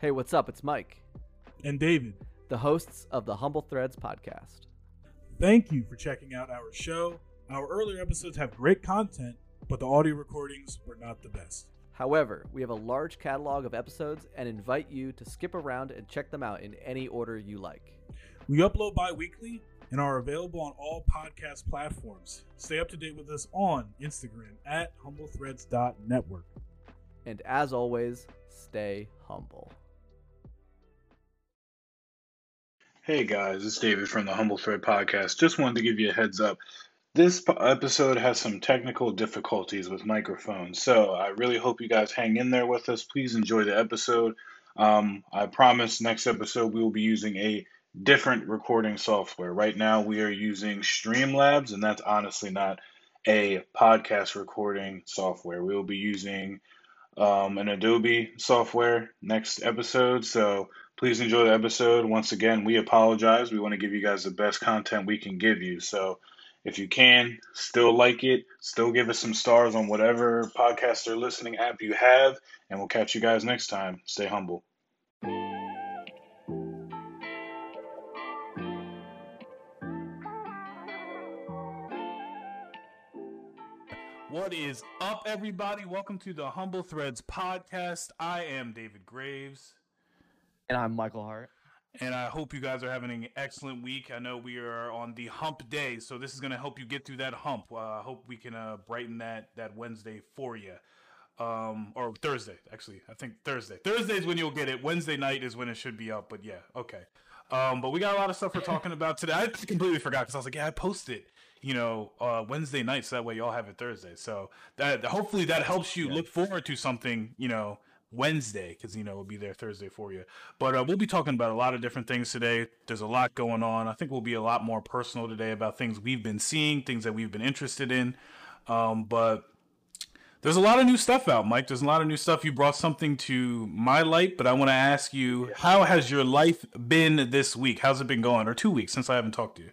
Hey, what's up? It's Mike, and David, the hosts of the Humble Threads podcast. Thank you for checking out our show. Our earlier episodes have great content, but the audio recordings were not the best. However, we have a large catalog of episodes and invite you to skip around and check them out in any order you like. We upload bi weekly and are available on all podcast platforms. Stay up to date with us on Instagram at humblethreads.network. And as always, stay humble. Hey guys, it's David from the Humble Thread Podcast. Just wanted to give you a heads up. This episode has some technical difficulties with microphones, so I really hope you guys hang in there with us. Please enjoy the episode. Um, I promise next episode we will be using a different recording software. Right now we are using Streamlabs, and that's honestly not a podcast recording software. We will be using um, an Adobe software next episode, so please enjoy the episode. Once again, we apologize. We want to give you guys the best content we can give you. So if you can, still like it, still give us some stars on whatever podcast or listening app you have, and we'll catch you guys next time. Stay humble. What is up, everybody? Welcome to the Humble Threads podcast. I am David Graves. And I'm Michael Hart. And I hope you guys are having an excellent week. I know we are on the hump day, so this is going to help you get through that hump. Uh, I hope we can uh, brighten that that Wednesday for you. Um, or Thursday, actually. I think Thursday. Thursday is when you'll get it. Wednesday night is when it should be up. But yeah, okay. Um, but we got a lot of stuff we're talking about today. I completely forgot because I was like, yeah, I posted, you know, uh, Wednesday night, so that way y'all have it Thursday. So that hopefully that helps you yeah. look forward to something, you know, Wednesday because you know we'll be there Thursday for you. But uh, we'll be talking about a lot of different things today. There's a lot going on. I think we'll be a lot more personal today about things we've been seeing, things that we've been interested in. Um, but there's a lot of new stuff out, Mike. There's a lot of new stuff. You brought something to my light, but I want to ask you, how has your life been this week? How's it been going? Or two weeks since I haven't talked to you.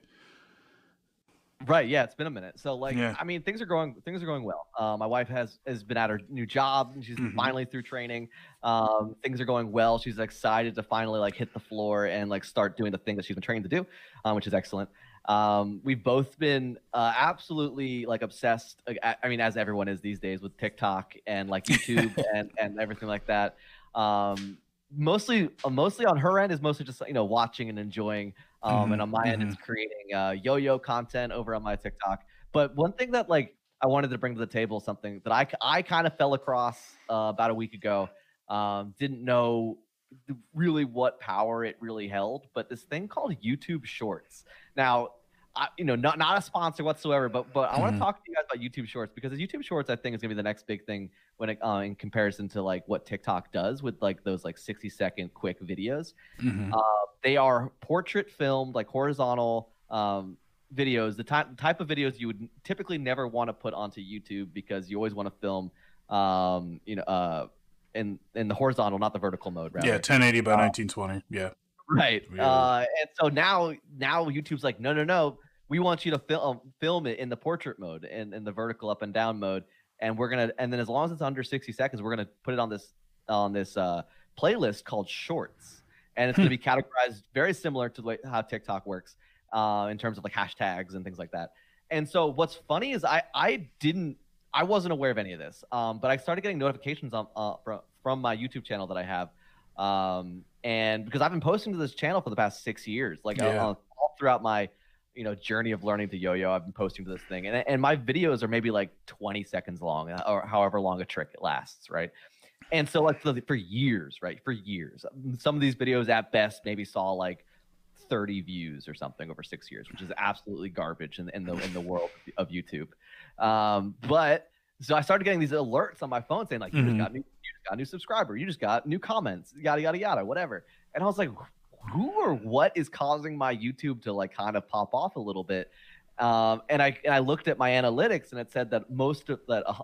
Right. Yeah, it's been a minute. So like, yeah. I mean, things are going things are going well. Uh, my wife has has been at her new job. And she's mm-hmm. finally through training. Um, things are going well. She's excited to finally like hit the floor and like start doing the thing that she's been trained to do, um, which is excellent. Um, we've both been uh, absolutely like obsessed. I mean, as everyone is these days with TikTok and like YouTube and and everything like that. Um, mostly, uh, mostly on her end is mostly just you know watching and enjoying um, mm-hmm. And on my mm-hmm. end, it's creating uh, yo-yo content over on my TikTok. But one thing that like I wanted to bring to the table something that I I kind of fell across uh, about a week ago. Um, didn't know really what power it really held, but this thing called YouTube Shorts. Now, I, you know, not not a sponsor whatsoever, but but I mm-hmm. want to talk to you guys about YouTube Shorts because YouTube Shorts I think is gonna be the next big thing when it uh, in comparison to like what TikTok does with like those like sixty second quick videos. Mm-hmm. Uh, they are portrait filmed, like horizontal um, videos. The type type of videos you would typically never want to put onto YouTube because you always want to film, um, you know, uh, in in the horizontal, not the vertical mode. Rather. Yeah, 1080 by 1920. Uh, yeah. Right. Uh, and so now now YouTube's like, no, no, no we want you to film film it in the portrait mode and in the vertical up and down mode and we're gonna and then as long as it's under 60 seconds we're gonna put it on this on this uh, playlist called shorts and it's gonna hmm. be categorized very similar to way, how tiktok works uh, in terms of like hashtags and things like that and so what's funny is i i didn't i wasn't aware of any of this um, but i started getting notifications on uh, from, from my youtube channel that i have um, and because i've been posting to this channel for the past six years like yeah. all throughout my you know journey of learning to yo-yo. I've been posting to this thing and, and my videos are maybe like 20 seconds long uh, or however long a trick it lasts right? And so like for years right for years some of these videos at best maybe saw like 30 views or something over six years which is absolutely garbage in, in the in the world of youtube. Um, but so i started getting these alerts on my phone saying like you mm-hmm. just got new you just got a new subscriber. You just got new comments. Yada yada yada whatever. And i was like who or what is causing my YouTube to like kind of pop off a little bit? Um, and I and I looked at my analytics and it said that most of that uh,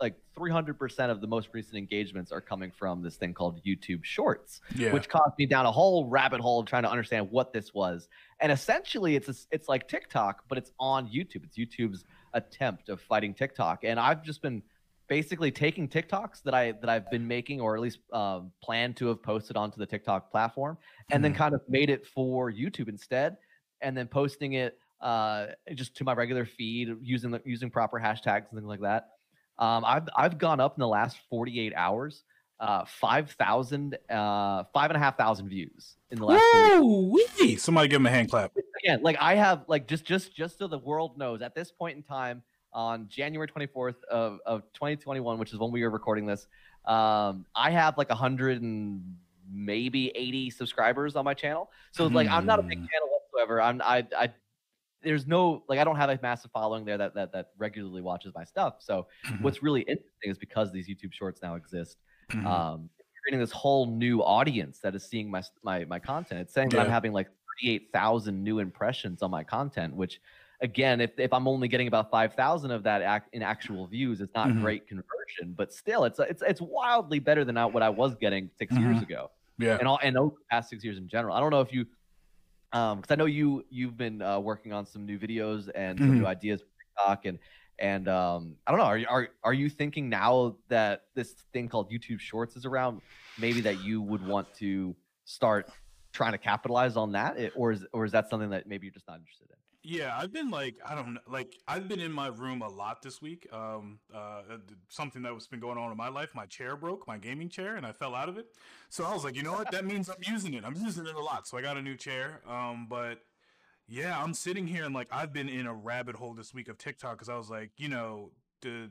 like 300% of the most recent engagements are coming from this thing called YouTube Shorts, yeah. which caused me down a whole rabbit hole of trying to understand what this was. And essentially, it's a, it's like TikTok, but it's on YouTube. It's YouTube's attempt of fighting TikTok. And I've just been basically taking TikToks that I that I've been making or at least um, planned to have posted onto the TikTok platform, and then Mhm. kind of made it for YouTube instead, and then posting it uh, just to my regular feed using the, using proper hashtags and things like that. Um, I've I've gone up in the last 48 hours, uh, 5,000, uh, five and a half thousand views in the last. 48 Woo! Somebody give him a hand clap. again, like I have like just just just so the world knows at this point in time on January 24th of, of 2021, which is when we are recording this, um, I have like a hundred and maybe 80 subscribers on my channel. So like I'm not a big Hmm. channel whatsoever. I'm I I there's no like I don't have a massive following there that that that regularly watches my stuff. So Mhm. what's really interesting is because these YouTube shorts now exist, Mhm. um, creating this whole new audience that is seeing my my my content. It's saying that I'm having like 38,000 new impressions on my content, which again, if, if I'm only getting about 5,000 of that act in actual views, it's not Mhm. great conversion, but still it's it's it's wildly better than what I was getting 6 years Mhm. ago. yeah. And all and over the past 6 years in general. I don't know if you um cuz I know you you've been uh, working on some new videos and some Mm-hmm. new ideas for TikTok and and um, I don't know. Are you- are are you thinking now that this thing called YouTube Shorts is around, maybe that you would want to start trying to capitalize on that, It- or is or is that something that maybe you're just not interested in? Yeah, I've been like I don't know, like I've been in my room a lot this week. Um, uh, something that was been going on in my life. My chair broke, my gaming chair, and I fell out of it. So I was like, you know what? That means I'm using it. I'm using it a lot. So I got a new chair. Um, but yeah, I'm sitting here and like I've been in a rabbit hole this week of TikTok because I was like, you know, the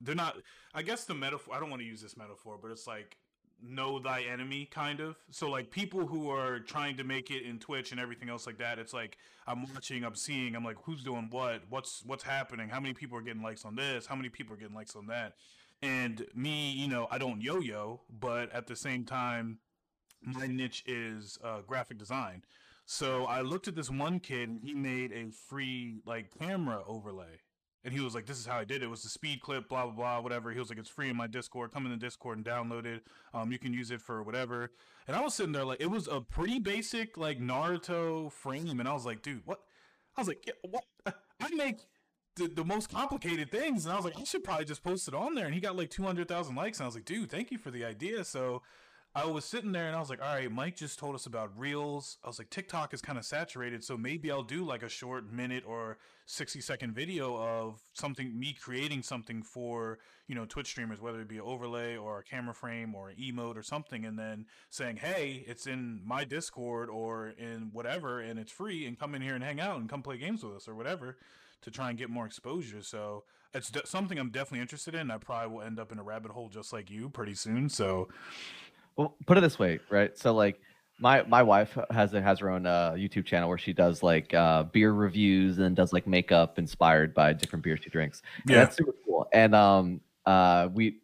they're not. I guess the metaphor. I don't want to use this metaphor, but it's like know thy enemy kind of. So like people who are trying to make it in twitch and everything else like that it's like i'm watching i'm seeing i'm like who's doing what? What's what's happening? How many people are getting likes on this? How many people are getting likes on that? And me you know i don't yo-yo but at the same time my niche is uh, graphic design. So i looked at this one kid and he made a free like camera overlay and he was like, "This is how I did it. It was the speed clip, blah blah blah, whatever." He was like, "It's free in my Discord. Come in the Discord and download it. Um, you can use it for whatever." And I was sitting there like, it was a pretty basic like Naruto frame, and I was like, "Dude, what?" I was like, yeah, "What?" I make the, the most complicated things, and I was like, "I should probably just post it on there." And he got like two hundred thousand likes, and I was like, "Dude, thank you for the idea." So. I was sitting there and I was like, all right, Mike just told us about Reels. I was like, TikTok is kind of saturated, so maybe I'll do like a short minute or 60 second video of something, me creating something for, you know, Twitch streamers, whether it be an overlay or a camera frame or an emote or something, and then saying, hey, it's in my Discord or in whatever, and it's free, and come in here and hang out and come play games with us or whatever to try and get more exposure. So it's de- something I'm definitely interested in. I probably will end up in a rabbit hole just like you pretty soon. So, Well, put it this way, right? So like my my wife has a, has her own uh, YouTube channel where she does like uh, beer reviews and does like makeup inspired by different beers she drinks. And Yeah. that's super cool. And um uh we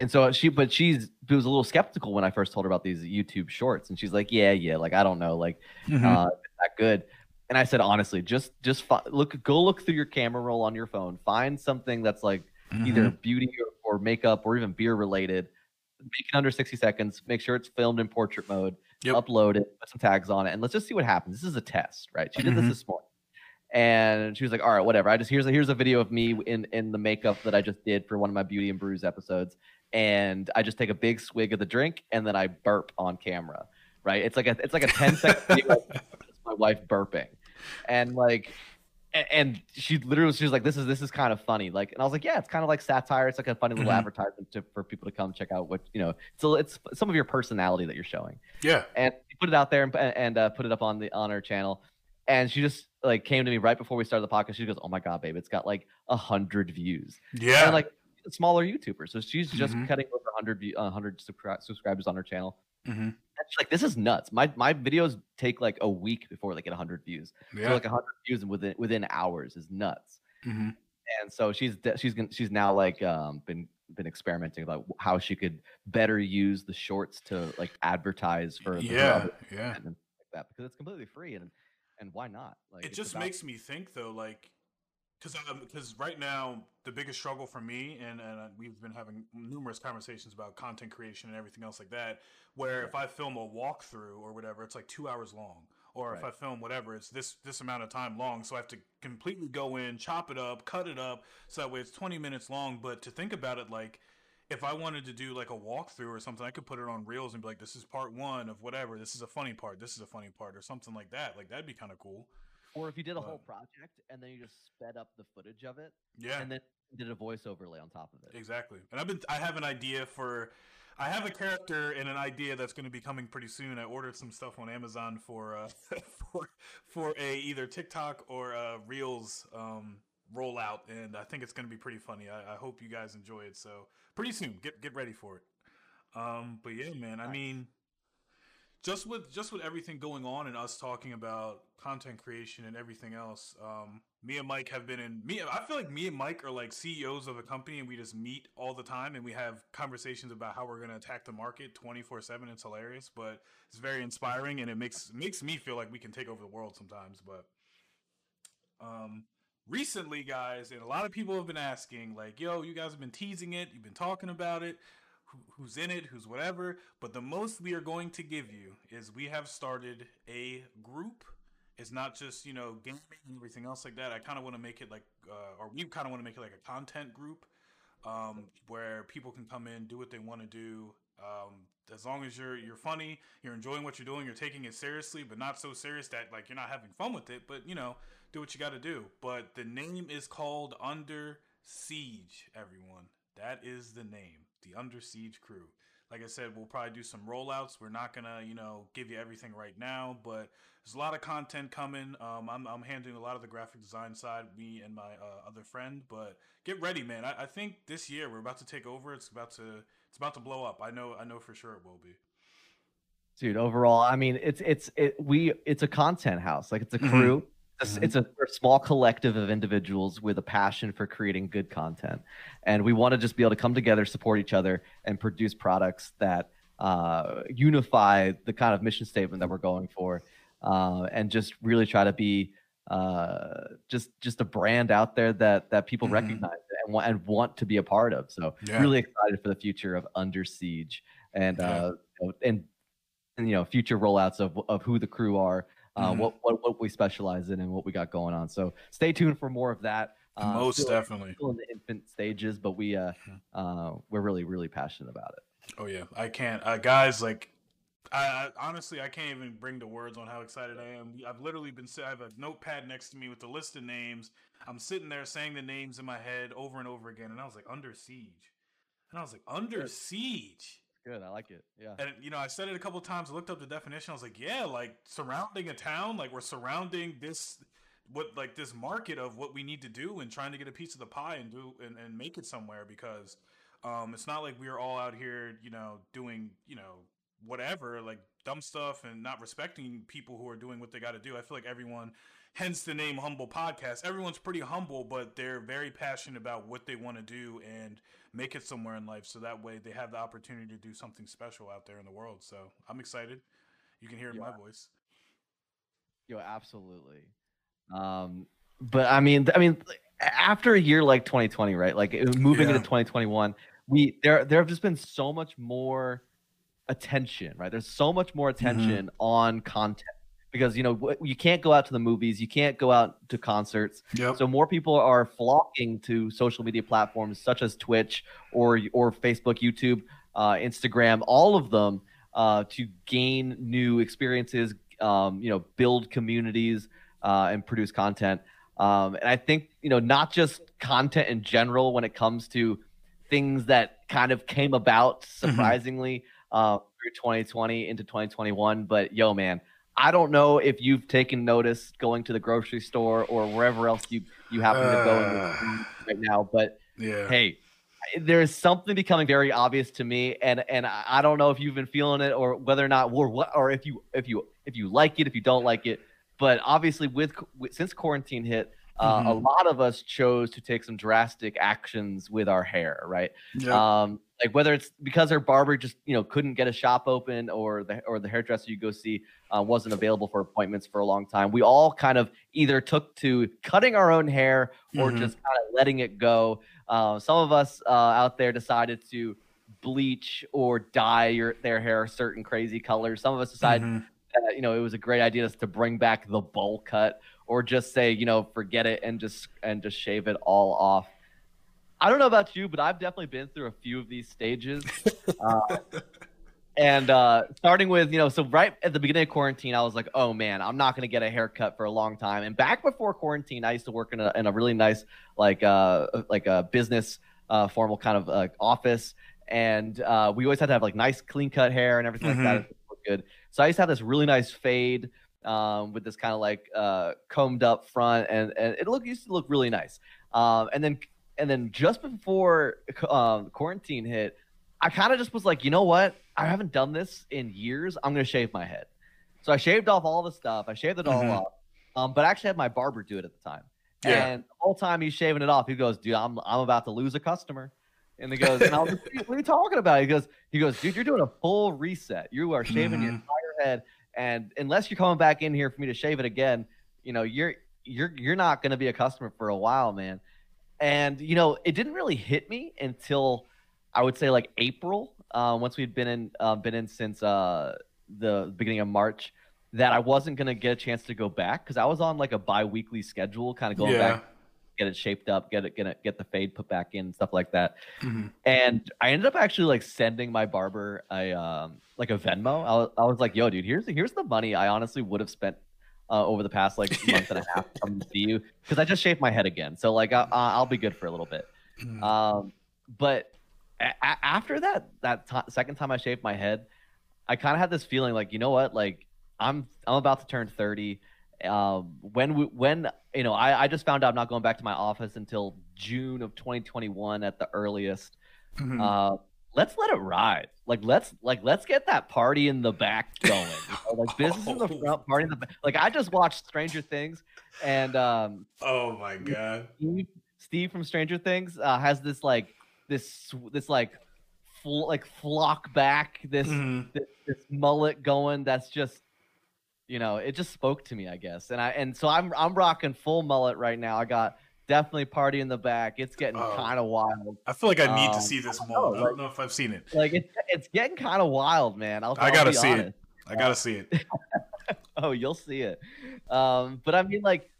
and so she but she's she was a little skeptical when I first told her about these YouTube shorts, and she's like, yeah, yeah, like I don't know, like Mhm. uh, it's that good. And I said honestly, just just fi- look go look through your camera roll on your phone, find something that's like either Mhm. beauty or, or makeup or even beer related. Make it under 60 seconds. Make sure it's filmed in portrait mode. Yep. Upload it. Put some tags on it, and let's just see what happens. This is a test, right? She did Mhm. this this morning, and she was like, "All right, whatever. I just here's a here's a video of me in in the makeup that I just did for one of my Beauty and Brews episodes, and I just take a big swig of the drink, and then I burp on camera, right? It's like a it's like a 10 second video of my wife burping, and like and she literally she was like this is this is kind of funny like and i was like yeah it's kind of like satire it's like a funny little Mhm. advertisement to, for people to come check out what you know so it's some of your personality that you're showing Yeah. and she put it out there and, and uh, put it up on the on her channel and she just like came to me right before we started the podcast she goes oh my god babe it's got like a hundred views Yeah. and like smaller youtuber so she's just Mhm. cutting over 100 view, 100 subscri- subscribers on her channel Mhm. Like this is nuts my my videos take like a week before they get 100 views Yeah. so like 100 views and within within hours is nuts Mhm. and so she's she's gonna she's now like um been been experimenting about how she could better use the shorts to like advertise for the, Yeah. Yeah. and like that because it's completely free and and why not like it just about- makes me think though like because because right now the biggest struggle for me and, and uh, we've been having numerous conversations about content creation and everything else like that where if i film a walkthrough or whatever it's like two hours long or right. if I film whatever, it's this this amount of time long. So I have to completely go in, chop it up, cut it up, so that way it's 20 minutes long. But to think about it, like if I wanted to do like a walkthrough or something, I could put it on reels and be like, "This is part one of whatever. This is a funny part. This is a funny part, or something like that. Like that'd be kind of cool. Or if you did a but, whole project and then you just sped up the footage of it, yeah, and then did a voice overlay on top of it. Exactly. And I've been, I have an idea for, I have a character and an idea that's going to be coming pretty soon. I ordered some stuff on Amazon for, uh, for, for a either TikTok or a Reels um, rollout, and I think it's going to be pretty funny. I, I hope you guys enjoy it. So pretty soon, get get ready for it. Um, but yeah, man. I mean, just with just with everything going on and us talking about content creation and everything else, um, me and Mike have been in me. I feel like me and Mike are like CEOs of a company, and we just meet all the time, and we have conversations about how we're going to attack the market twenty four seven. It's hilarious, but it's very inspiring, and it makes makes me feel like we can take over the world sometimes. But um, recently, guys, and a lot of people have been asking, like, yo, you guys have been teasing it, you've been talking about it, who's in it, who's whatever. But the most we are going to give you is we have started a group. It's not just, you know, gaming and everything else like that. I kind of want to make it like, uh, or we kind of want to make it like a content group um, where people can come in, do what they want to do. Um, as long as you're you're funny, you're enjoying what you're doing, you're taking it seriously, but not so serious that like you're not having fun with it. But you know, do what you got to do. But the name is called Under Siege. Everyone, that is the name, the Under Siege Crew. Like I said, we'll probably do some rollouts. We're not gonna, you know, give you everything right now, but there's a lot of content coming. Um, I'm, I'm handling a lot of the graphic design side, me and my uh, other friend. But get ready, man. I, I think this year we're about to take over. It's about to it's about to blow up. I know I know for sure it will be. Dude, overall, I mean, it's it's it we it's a content house. Like it's a mm-hmm. crew. Mm-hmm. It's, a, a, small collective of individuals with a passion for creating good content, and we want to just be able to come together, support each other, and produce products that uh, unify the kind of mission statement that we're going for, uh, and just really try to be uh, just just a brand out there that that people mm-hmm. recognize and want, and want to be a part of. So yeah. really excited for the future of Under Siege and yeah. uh, and, and you know future rollouts of of who the crew are, uh, mm-hmm. what, what what we specialize in, and what we got going on. So stay tuned for more of that. Uh, Most still, definitely. Still in the infant stages, but we uh, uh we're really really passionate about it. Oh yeah, I can't, uh, guys. Like I, I, honestly I can't even bring the words on how excited I am. I've literally been I have a notepad next to me with the list of names. I'm sitting there saying the names in my head over and over again, and I was like, "Under siege," and I was like, "Under siege." Good, I like it. Yeah, and you know, I said it a couple times. I looked up the definition. I was like, "Yeah, like surrounding a town, like we're surrounding this." what like this market of what we need to do and trying to get a piece of the pie and do and, and make it somewhere because um, it's not like we're all out here you know doing you know whatever, like dumb stuff and not respecting people who are doing what they got to do. I feel like everyone, hence the name Humble Podcast, everyone's pretty humble, but they're very passionate about what they want to do and make it somewhere in life. So that way they have the opportunity to do something special out there in the world. So I'm excited. You can hear in my voice. Yo, absolutely. Um, but I mean, I mean, after a year like 2020, right? Like moving yeah. into 2021, we there there have just been so much more attention, right? There's so much more mm-hmm. attention mm-hmm. on content because you know you can't go out to the movies, you can't go out to concerts. Yep. So more people are flocking to social media platforms such as Twitch or or Facebook, YouTube, uh, Instagram, all of them uh, to gain new experiences, um, you know, build communities uh, and produce content. Um, and I think you know not just content in general when it comes to things that kind of came about mm-hmm. surprisingly. Mm-hmm uh, through 2020 into 2021. But yo, man, I don't know if you've taken notice going to the grocery store or wherever else you you happen to go uh, right now. But yeah. hey, there is something becoming very obvious to me, and and I don't know if you've been feeling it or whether or not or what or if you if you if you like it if you don't like it. But obviously, with, with since quarantine hit, uh, mm-hmm. a lot of us chose to take some drastic actions with our hair, right? Um, like whether it's because our barber just you know couldn't get a shop open, or the or the hairdresser you go see uh, wasn't available for appointments for a long time. We all kind of either took to cutting our own hair or mm-hmm. just kind of letting it go. Uh, some of us uh, out there decided to bleach or dye your their hair certain crazy colors. Some of us decided. Mm-hmm that you know it was a great idea to bring back the bowl cut or just say you know forget it and just and just shave it all off. I don't know about you, but I've definitely been through a few of these stages. Uh, and uh, starting with, you know, so right at the beginning of quarantine, I was like, oh man, I'm not going to get a haircut for a long time. And back before quarantine, I used to work in a, in a really nice, like, uh, like a business, uh, formal kind of uh, office. And uh, we always had to have like nice clean cut hair and everything Mhm. like that. It good. So I used to have this really nice fade um, with this kind of like uh, combed up front, and, and it looked used to look really nice. Um, and then and then just before um, quarantine hit, I kind of just was like, you know what? I haven't done this in years. I'm gonna shave my head. So I shaved off all the stuff. I shaved it all Mhm. off. Um, but I actually had my barber do it at the time. Yeah. And the whole time he's shaving it off, he goes, "Dude, I'm I'm about to lose a customer." And he goes, and I was like, "What are you talking about?" He goes, "He goes, dude, you're doing a full reset. You are shaving your Mhm. entire head, and unless you're coming back in here for me to shave it again, you know, you're you're you're not going to be a customer for a while, man." And you know, it didn't really hit me until I would say like April, uh, once we'd been in uh, been in since uh, the beginning of March, that I wasn't gonna get a chance to go back because I was on like a bi-weekly schedule, kind of going yeah. back, get it shaped up, get it, get it, get the fade put back in, stuff like that. Mhm. And I ended up actually like sending my barber a um, like a Venmo. I was, I was like, "Yo, dude, here's the, here's the money I honestly would have spent." Uh, over the past like month and a half to come see you because I just shaved my head again, so like I, I'll be good for a little bit. Mhm. Um, but a- after that that ti second time I shaved my head, I kind of had this feeling like you know what, like I'm I'm about to turn thirty. Um, when we, when you know I, I just found out I'm not going back to my office until June of 2021 at the earliest. Mhm. Uh, let's let it ride. Like let's like let's get that party in the back going. you know, like business in the front, party in the back. Like I just watched Stranger Things, and um, oh my god. Steve, Steve from Stranger Things uh, has this like this this like fl- like flock back this, Mhm. this this mullet going that's just you know it just spoke to me I guess and I and so I'm I'm rocking full mullet right now I got definitely party in the back it's getting Oh. kind of wild I feel like I need Um, to see this more. I don't know if I've seen it. like it's it's getting kind of wild man I'll, I gotta be see it. I gotta see it. oh you'll see it um but i mean like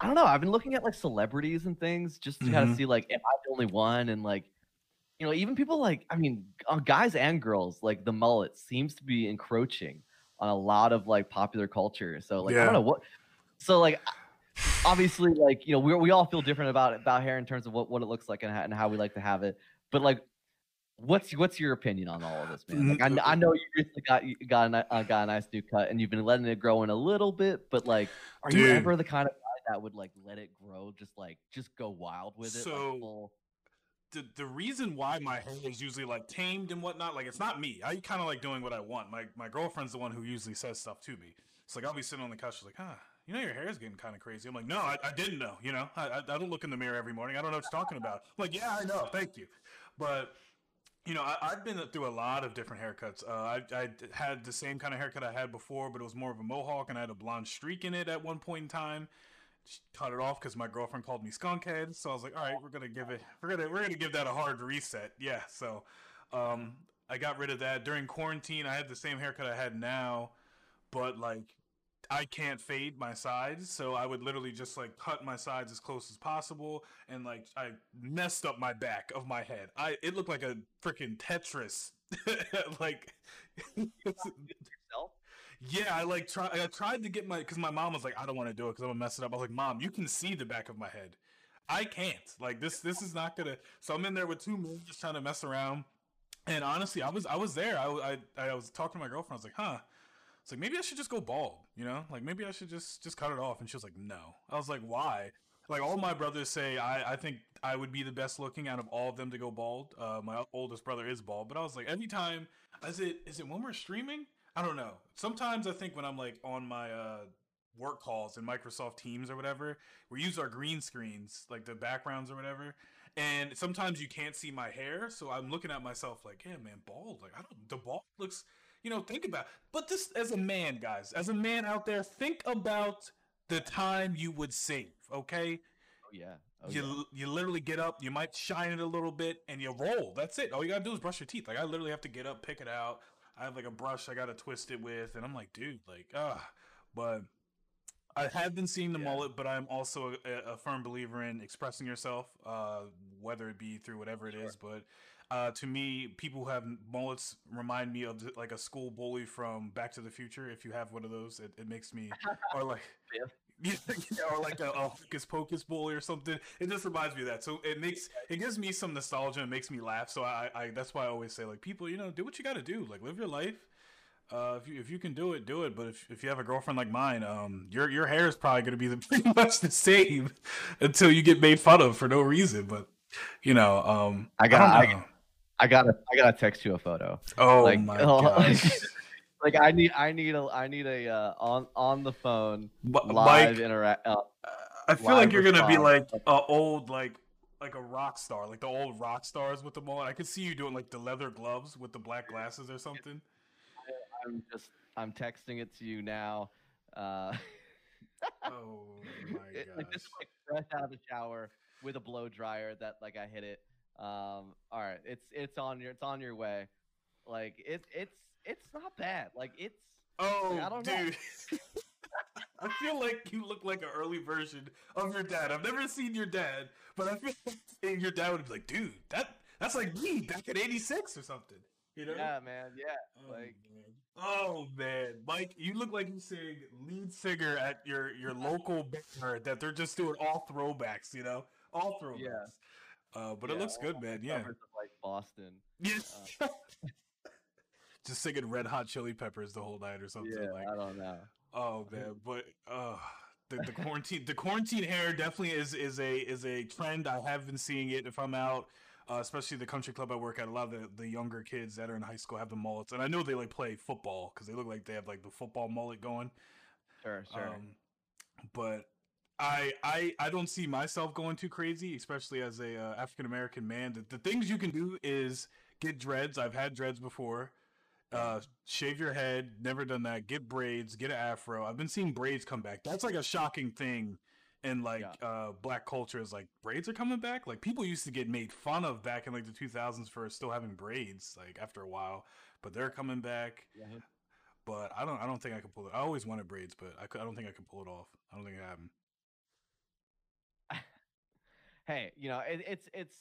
i don't know i've been looking at like celebrities and things just to kind Mhm. of see like if i the only one and like you know even people like i mean uh, guys and girls like the mullet seems to be encroaching on a lot of like popular culture so like i don't know what so like obviously like you know we we all feel different about about hair in terms of what what it looks like and how, and how we like to have it but like what's what's your opinion on all of this man? Like, I, I know you recently got got a, uh, got a nice new cut and you've been letting it grow in a little bit but like are you ever the kind of guy that would like let it grow just like just go wild with it like, So- full- the the reason why my hair is usually like tamed and whatnot, like it's not me. I kind of like doing what I want. My my girlfriend's the one who usually says stuff to me. It's like I'll be sitting on the couch, she's like, huh, you know your hair is getting kind of crazy. I'm like, no, I, I didn't know. You know, I, I don't look in the mirror every morning. I don't know what you're talking about. I'm like, yeah, I know. Thank you, but. You know, I, I've been through a lot of different haircuts. Uh, I, I had the same kind of haircut I had before, but it was more of a mohawk, and I had a blonde streak in it at one point in time cut it off because my girlfriend called me skunkhead. So I was like, all right, we're gonna give it, we're gonna, we're gonna give that a hard reset. Yeah. So, um, I got rid of that during quarantine. I had the same haircut I had now, but like, I can't fade my sides, so I would literally just like cut my sides as close as possible, and like I messed up my back of my head. I it looked like a freaking Tetris, like. Yeah, I like try. I tried to get my because my mom was like, I don't want to do it because I'm gonna mess it up. I was like, Mom, you can see the back of my head. I can't. Like this. This is not gonna. So I'm in there with two men just trying to mess around. And honestly, I was I was there. I I, I was talking to my girlfriend. I was like, Huh. It's like maybe I should just go bald. You know, like maybe I should just just cut it off. And she was like, No. I was like, Why? Like all my brothers say, I I think I would be the best looking out of all of them to go bald. Uh, my oldest brother is bald, but I was like, every time, is it is it when we're streaming? I don't know. Sometimes I think when I'm like on my uh, work calls in Microsoft Teams or whatever, we use our green screens, like the backgrounds or whatever. And sometimes you can't see my hair, so I'm looking at myself like, yeah, man, bald. Like I don't. The bald looks. You know, think about. But this as a man, guys, as a man out there, think about the time you would save. Okay, oh yeah oh, you yeah. you literally get up, you might shine it a little bit, and you roll. That's it. All you gotta do is brush your teeth. Like I literally have to get up, pick it out. I have like a brush I gotta twist it with, and I'm like, dude, like, ah. But I have been seeing the Yeah. mullet, but I'm also a, a firm believer in expressing yourself, uh, whether it be through whatever it is. Sure. But uh, to me, people who have mullets remind me of like a school bully from Back to the Future. If you have one of those, it, it makes me, or like. Yeah, or like a, a hocus pocus bully or something. It just reminds me of that. So it makes it gives me some nostalgia and makes me laugh. So I, I that's why I always say like people, you know, do what you got to do. Like live your life. Uh, if you if you can do it, do it. But if, if you have a girlfriend like mine, um, your your hair is probably gonna be the, pretty much the same until you get made fun of for no reason. But you know, um, I got- don't I- I gotta I gotta text you a photo. oh like, my oh, gosh, like I need I need a I need a uh, on on the phone live Mike, interact. Uh, I feel like you're gonna be like a old like like a rock star, like the old rock stars with the mullet. I could see you doing like the leather gloves with the black glasses or something. I'm just I'm texting it to you now. Uh, Oh my it- like just like fresh out of the shower with a blow dryer that like I hit it. Um, all right, it's it's on your it's on your way. Like it's it's it's not bad. Like it's Oh, I don't know. dude. I feel like you look like an early version of your dad. I've never seen your dad, but I feel like your dad would be like, dude, that that's like me back in '86 or something. You know? yeah, man. Yeah, Oh, like man. Oh man, Mike, you look like you sing lead singer at your your local bar that they're just doing all throwbacks. You know, all throwbacks. Yeah. Uh, but it looks good, man. Yeah. of, like Boston. Yes. just singing Red Hot Chili Peppers the whole night or something. Yeah, like, I don't know. Oh man, but uh the, the quarantine the quarantine hair definitely is is a is a trend. I have been seeing it if I'm out, uh, especially the country club I work at. A lot of the, the younger kids that are in high school have the mullets, and I know they like play football because they look like they have like the football mullet going. Sure, sure. Um, but I I I don't see myself going too crazy, especially as a uh, African American man. The, the things you can do is get dreads. I've had dreads before. Uh, shave your head. Never done that. Get braids. Get an afro. I've been seeing braids come back. That's like a shocking thing in like uh black culture. Is like braids are coming back. Like people used to get made fun of back in like the 2000s for still having braids. Like after a while, but they're coming back Yeah. but I don't. I don't think I can pull it. I always wanted braids, but I, I don't think I can pull it off. I don't think it happened. hey, you know, it, it's it's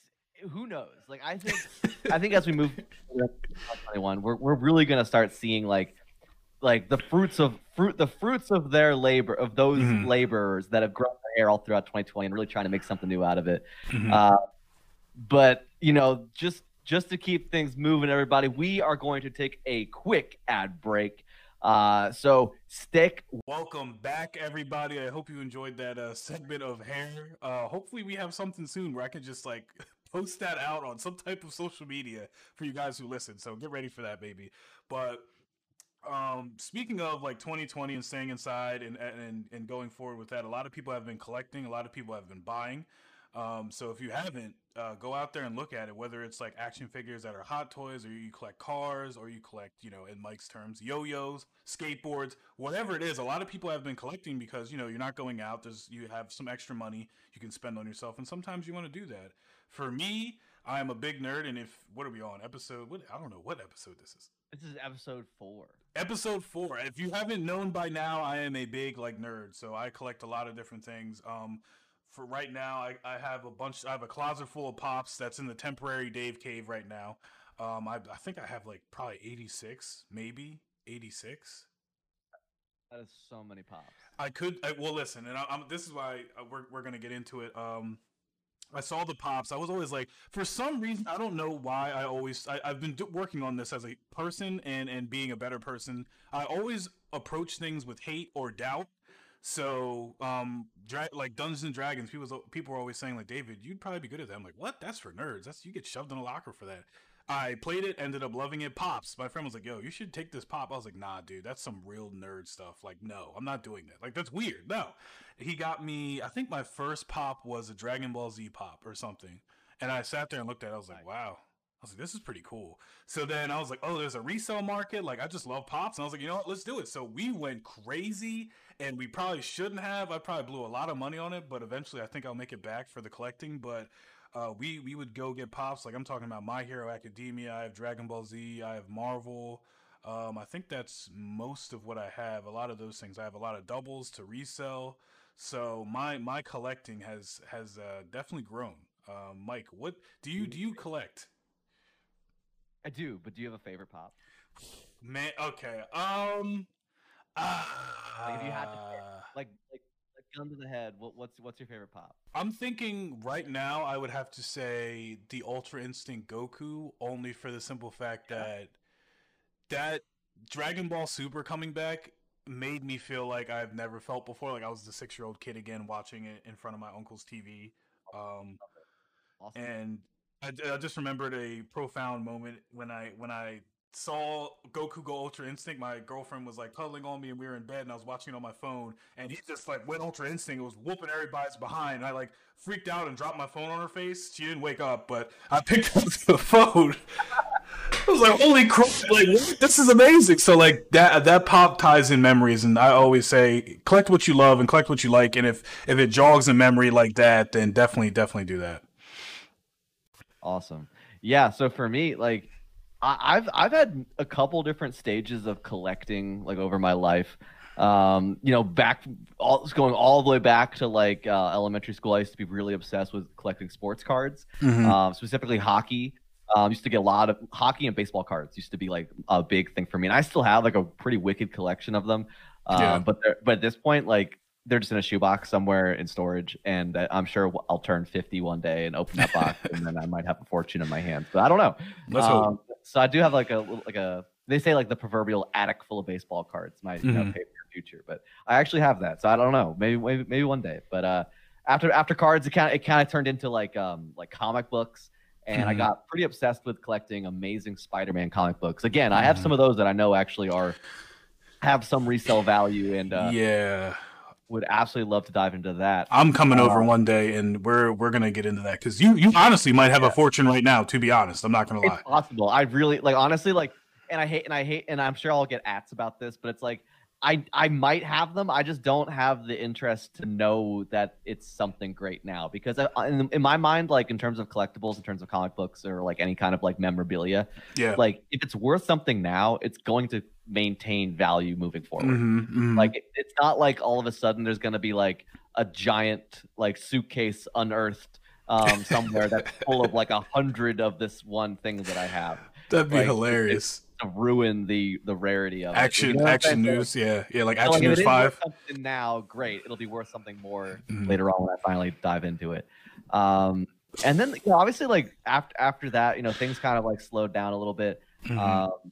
who knows? Like I think I think as we move to 2021, we're we're really gonna start seeing like like the fruits of fruit the fruits of their labor of those Mhm. laborers that have grown their hair all throughout 2020 and really trying to make something new out of it. Mhm. Uh, but you know, just just to keep things moving, everybody, we are going to take a quick ad break. Uh, so stick Welcome back, everybody. I hope you enjoyed that uh, segment of hair. Uh, hopefully, we have something soon where I can just like post that out on some type of social media for you guys who listen. So get ready for that, baby. But um, speaking of like 2020 and staying inside and, and and going forward with that, a lot of people have been collecting. A lot of people have been buying. Um, so if you haven't, uh, go out there and look at it. Whether it's like action figures that are hot toys, or you collect cars, or you collect, you know, in Mike's terms, yo-yos, skateboards, whatever it is. A lot of people have been collecting because you know you're not going out. There's you have some extra money you can spend on yourself, and sometimes you want to do that. For me, I am a big nerd, and if what are we on episode? What I don't know what episode this is. this is episode four. Episode four. If you haven't known by now, I am a big like nerd, so I collect a lot of different things. Um, for right now, I, I have a bunch. I have a closet full of pops that's in the temporary Dave cave right now. Um, I, I think I have like probably eighty six, maybe eighty six. That is so many pops. I could. I, well, listen, and I, I'm, this is why uh, we're we're gonna get into it. Um, I saw the pops. I was always like, for some reason, I don't know why. I always I, I've been do- working on this as a person and and being a better person. I always approach things with hate or doubt. So, um, dra- like Dungeons and Dragons, people people were always saying like, David, you'd probably be good at that. I'm like, what? That's for nerds. That's you get shoved in a locker for that. I played it, ended up loving it. Pops. My friend was like, "Yo, you should take this pop." I was like, "Nah, dude, that's some real nerd stuff. Like, no, I'm not doing that. Like, that's weird." No, he got me. I think my first pop was a Dragon Ball Z pop or something, and I sat there and looked at. it. I was like, "Wow." I was like, "This is pretty cool." So then I was like, "Oh, there's a resale market. Like, I just love pops." And I was like, "You know what? Let's do it." So we went crazy, and we probably shouldn't have. I probably blew a lot of money on it, but eventually, I think I'll make it back for the collecting. But uh, we we would go get pops. Like I'm talking about My Hero Academia. I have Dragon Ball Z. I have Marvel. Um, I think that's most of what I have. A lot of those things. I have a lot of doubles to resell. So my my collecting has has uh, definitely grown. Um, Mike, what do you do you collect? I do, but do you have a favorite pop? Man, okay. Um, uh, Like if you had to like like like gun to the head, what, what's what's your favorite pop? I'm thinking right now I would have to say the Ultra Instinct Goku, only for the simple fact that that Dragon Ball Super coming back made me feel like I've never felt before. Like I was the six year old kid again watching it in front of my uncle's TV. Um, Awesome. and I, I just remembered a profound moment when I when I saw Goku go Ultra Instinct. My girlfriend was like cuddling on me, and we were in bed, and I was watching it on my phone, and he just like went Ultra Instinct. It was whooping everybody's behind. And I like freaked out and dropped my phone on her face. She didn't wake up, but I picked up the phone. I was like, "Holy crap! Like, what? this is amazing!" So, like that that pop ties in memories, and I always say, collect what you love and collect what you like, and if if it jogs a memory like that, then definitely definitely do that. Awesome. Yeah. So for me, like, I, I've I've had a couple different stages of collecting, like over my life. Um, you know, back all going all the way back to like uh, elementary school. I used to be really obsessed with collecting sports cards, Mhm. um, specifically hockey. Um, used to get a lot of hockey and baseball cards. Used to be like a big thing for me, and I still have like a pretty wicked collection of them. Um, Yeah. But but at this point, like they're just in a shoebox somewhere in storage, and uh, I'm sure I'll turn 50 one day and open that box, and then I might have a fortune in my hands. But I don't know. Let's hope. So I do have like a like a they say like the proverbial attic full of baseball cards might you know Mhm. pay for your future, but I actually have that, so I don't know. Maybe maybe, maybe one day. But uh, after after cards, it kind of it kind of turned into like um like comic books. And I Mhm. got pretty obsessed with collecting amazing Spider-Man comic books. Again, I have Mhm. some of those that I know actually are have some resale value, and uh, yeah, would absolutely love to dive into that. I'm coming over Uh, one day, and we're we're gonna get into that because you you honestly might have a fortune right now. To be honest, I'm not gonna lie. It's possible. I really like honestly like and I hate and I hate and I'm sure I'll get ats about this, but it's like I I might have them. I just don't have the interest to know that it's something great now because I, in, in my mind, like in terms of collectibles, in terms of comic books or like any kind of like memorabilia, Yeah. like if it's worth something now, it's going to maintain value moving forward. Mhm, mhm. Like it, it's not like all of a sudden there's going to be like a giant like suitcase unearthed um, somewhere that's full of like a hundred of this one thing that I have that'd be like, hilarious. to ruin the the rarity of it. Action You know action saying? news, yeah, yeah, like So, like, action if news five. Something now, great. It'll be worth something more Mhm. later on when I finally dive into it. Um, and then you know, obviously like after after that, you know, things kind of like slowed down a little bit. Mhm. Um,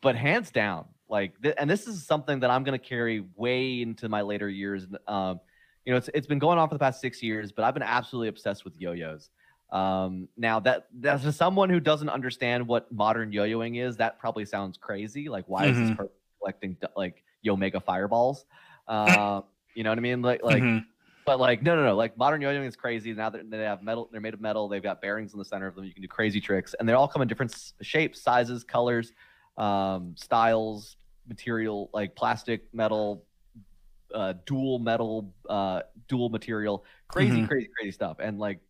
but hands down, like, th- and this is something that I'm going to carry way into my later years. Um, you know, it's it's been going on for the past six years, but I've been absolutely obsessed with yo-yos. Um, now that that's to someone who doesn't understand what modern yo-yoing is, that probably sounds crazy. Like, why is this Mhm. person collecting like Yomega fireballs? Uh, you know what I mean? Like, like Mhm. but like, no, no, no. Like modern yo-yoing is crazy. Now that they have metal, they're made of metal. They've got bearings in the center of them. You can do crazy tricks, and they all come in different shapes, sizes, colors, um, styles, material, like plastic, metal, uh, dual metal, uh, dual material, crazy, Mhm. crazy, crazy stuff. And like,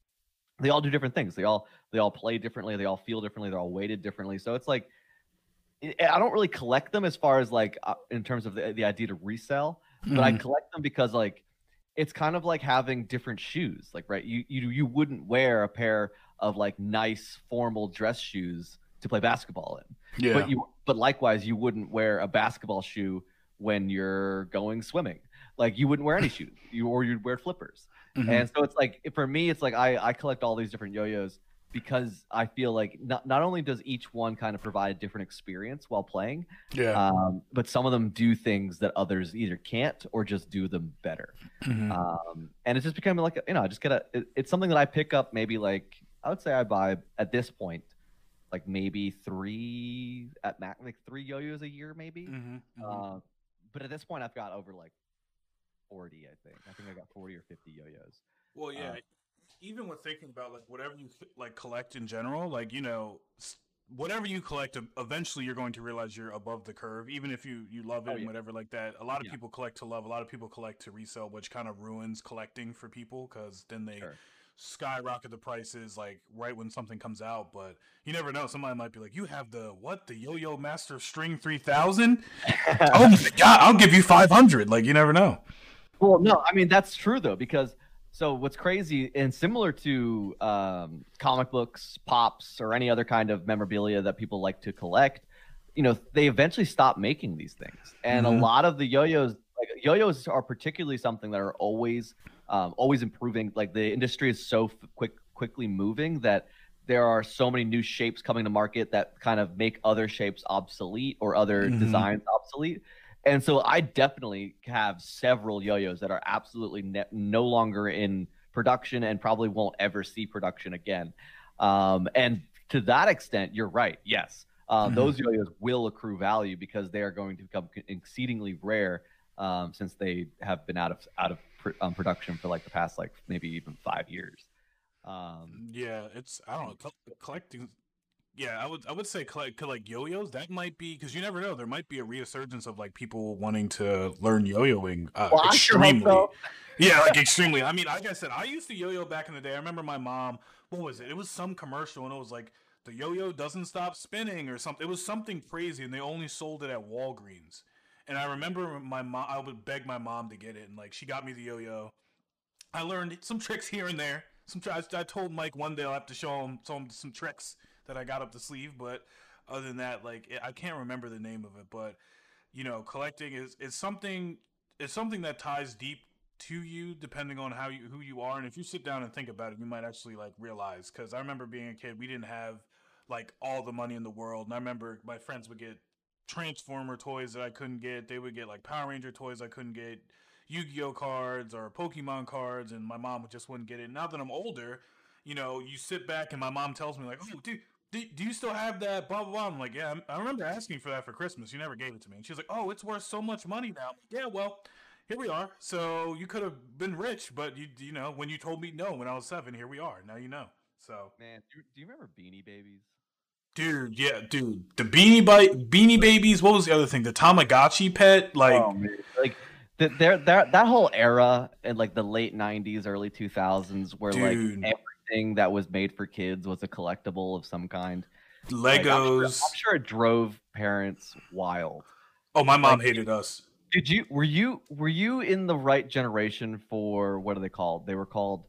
they all do different things. They all they all play differently. They all feel differently. They're all weighted differently. So it's like. I I don't really collect them as far as like uh, in terms of the, the idea to resell, but I Mhm. collect them because like it's kind of like having different shoes. Like right, you you you wouldn't wear a pair of like nice formal dress shoes to play basketball in. Yeah, But you but likewise you wouldn't wear a basketball shoe when you're going swimming. Like you wouldn't wear any shoes. You or you'd wear flippers. Mhm. And so it's like for me, it's like I I collect all these different yo-yos because I feel like not not only does each one kind of provide a different experience while playing, yeah. um, but some of them do things that others either can't or just do them better. Mhm. Um, and it's just becoming like you know, I just get a. It, it's something that I pick up maybe like I would say I buy at this point, like maybe three at max, like three yo-yos a year maybe. Mhm. Mhm. Uh, but at this point, I've got over like forty. I think. I think I got forty or fifty yo-yos. Well, yeah. Uh, even with thinking about like whatever you like collect in general, like you know, whatever you collect, eventually you're going to realize you're above the curve. Even if you you love it Oh, and whatever like that. A lot of Yeah. people collect to love. A lot of people collect to resell, which kind of ruins collecting for people because then they Sure. Skyrocket the prices like right when something comes out. But you never know. Somebody might be like, "You have the what? The Yo-Yo Master String 3000? oh my god! I'll give you 500." Like you never know. Well, no, I mean that's true though because so what's crazy and similar to um, comic books, pops, or any other kind of memorabilia that people like to collect, you know, they eventually stop making these things, and Mhm. a lot of the yo-yos, like yo-yos, are particularly something that are always, um, always improving. Like the industry is so f- quick, quickly moving that there are so many new shapes coming to market that kind of make other shapes obsolete or other Mhm. designs obsolete. And so I definitely have several yo-yos that are absolutely ne- no longer in production and probably won't ever see production again. Um, and to that extent, you're right. Yes, uh, Mhm. those yo-yos will accrue value because they are going to become exceedingly rare um, since they have been out of out of pr- um, production for like the past like maybe even five years. Um, Yeah, it's I don't know col- collecting. Yeah, I would I would say collect, collect yo-yos. That might be because you never know. There might be a resurgence of like people wanting to learn yo-yoing uh, Well, I sure extremely. so. Yeah, like extremely. I mean, like I said, I used to yo-yo back in the day. I remember my mom. What was it? It was some commercial, and it was like the yo-yo doesn't stop spinning or something. It was something crazy, and they only sold it at Walgreens. And I remember my mom. I would beg my mom to get it, and like she got me the yo-yo. I learned some tricks here and there. Some. I told Mike one day I'll have to show him, show him some tricks that I got up the sleeve. But other than that, like it, I can't remember the name of it. But you know, collecting is is something. It's something that ties deep to you, depending on how you who you are. And if you sit down and think about it, you might actually like realize. Because I remember being a kid, we didn't have like all the money in the world, and I remember my friends would get Transformer toys that I couldn't get. They would get like Power Ranger toys I couldn't get. Yu-Gi-Oh cards or Pokemon cards, and my mom just wouldn't get it. Now that I'm older, you know, you sit back and my mom tells me like, "Oh, dude, do, do you still have that?" Blah blah blah. I'm like, "Yeah, I'm- remember asking for that for Christmas. You never gave it to me." And she's like, "Oh, it's worth so much money now." Like, yeah, well, here we are. So you could have been rich, but you you know when you told me no when I was seven, here we are. Now you know. So, man, do, do you remember Beanie Babies? Dude, yeah, dude, the Beanie Bite, Beanie Babies. What was the other thing? The Tamagotchi pet, like. oh like th- there, there, that whole era in like the late '90s, early 2000s, where Dude. like everything that was made for kids was a collectible of some kind. Like, I'm sure- Legos. I'm sure it drove parents wild. Oh, my mom like- hated us. Did you were you were you in the right generation for what are they called? They were called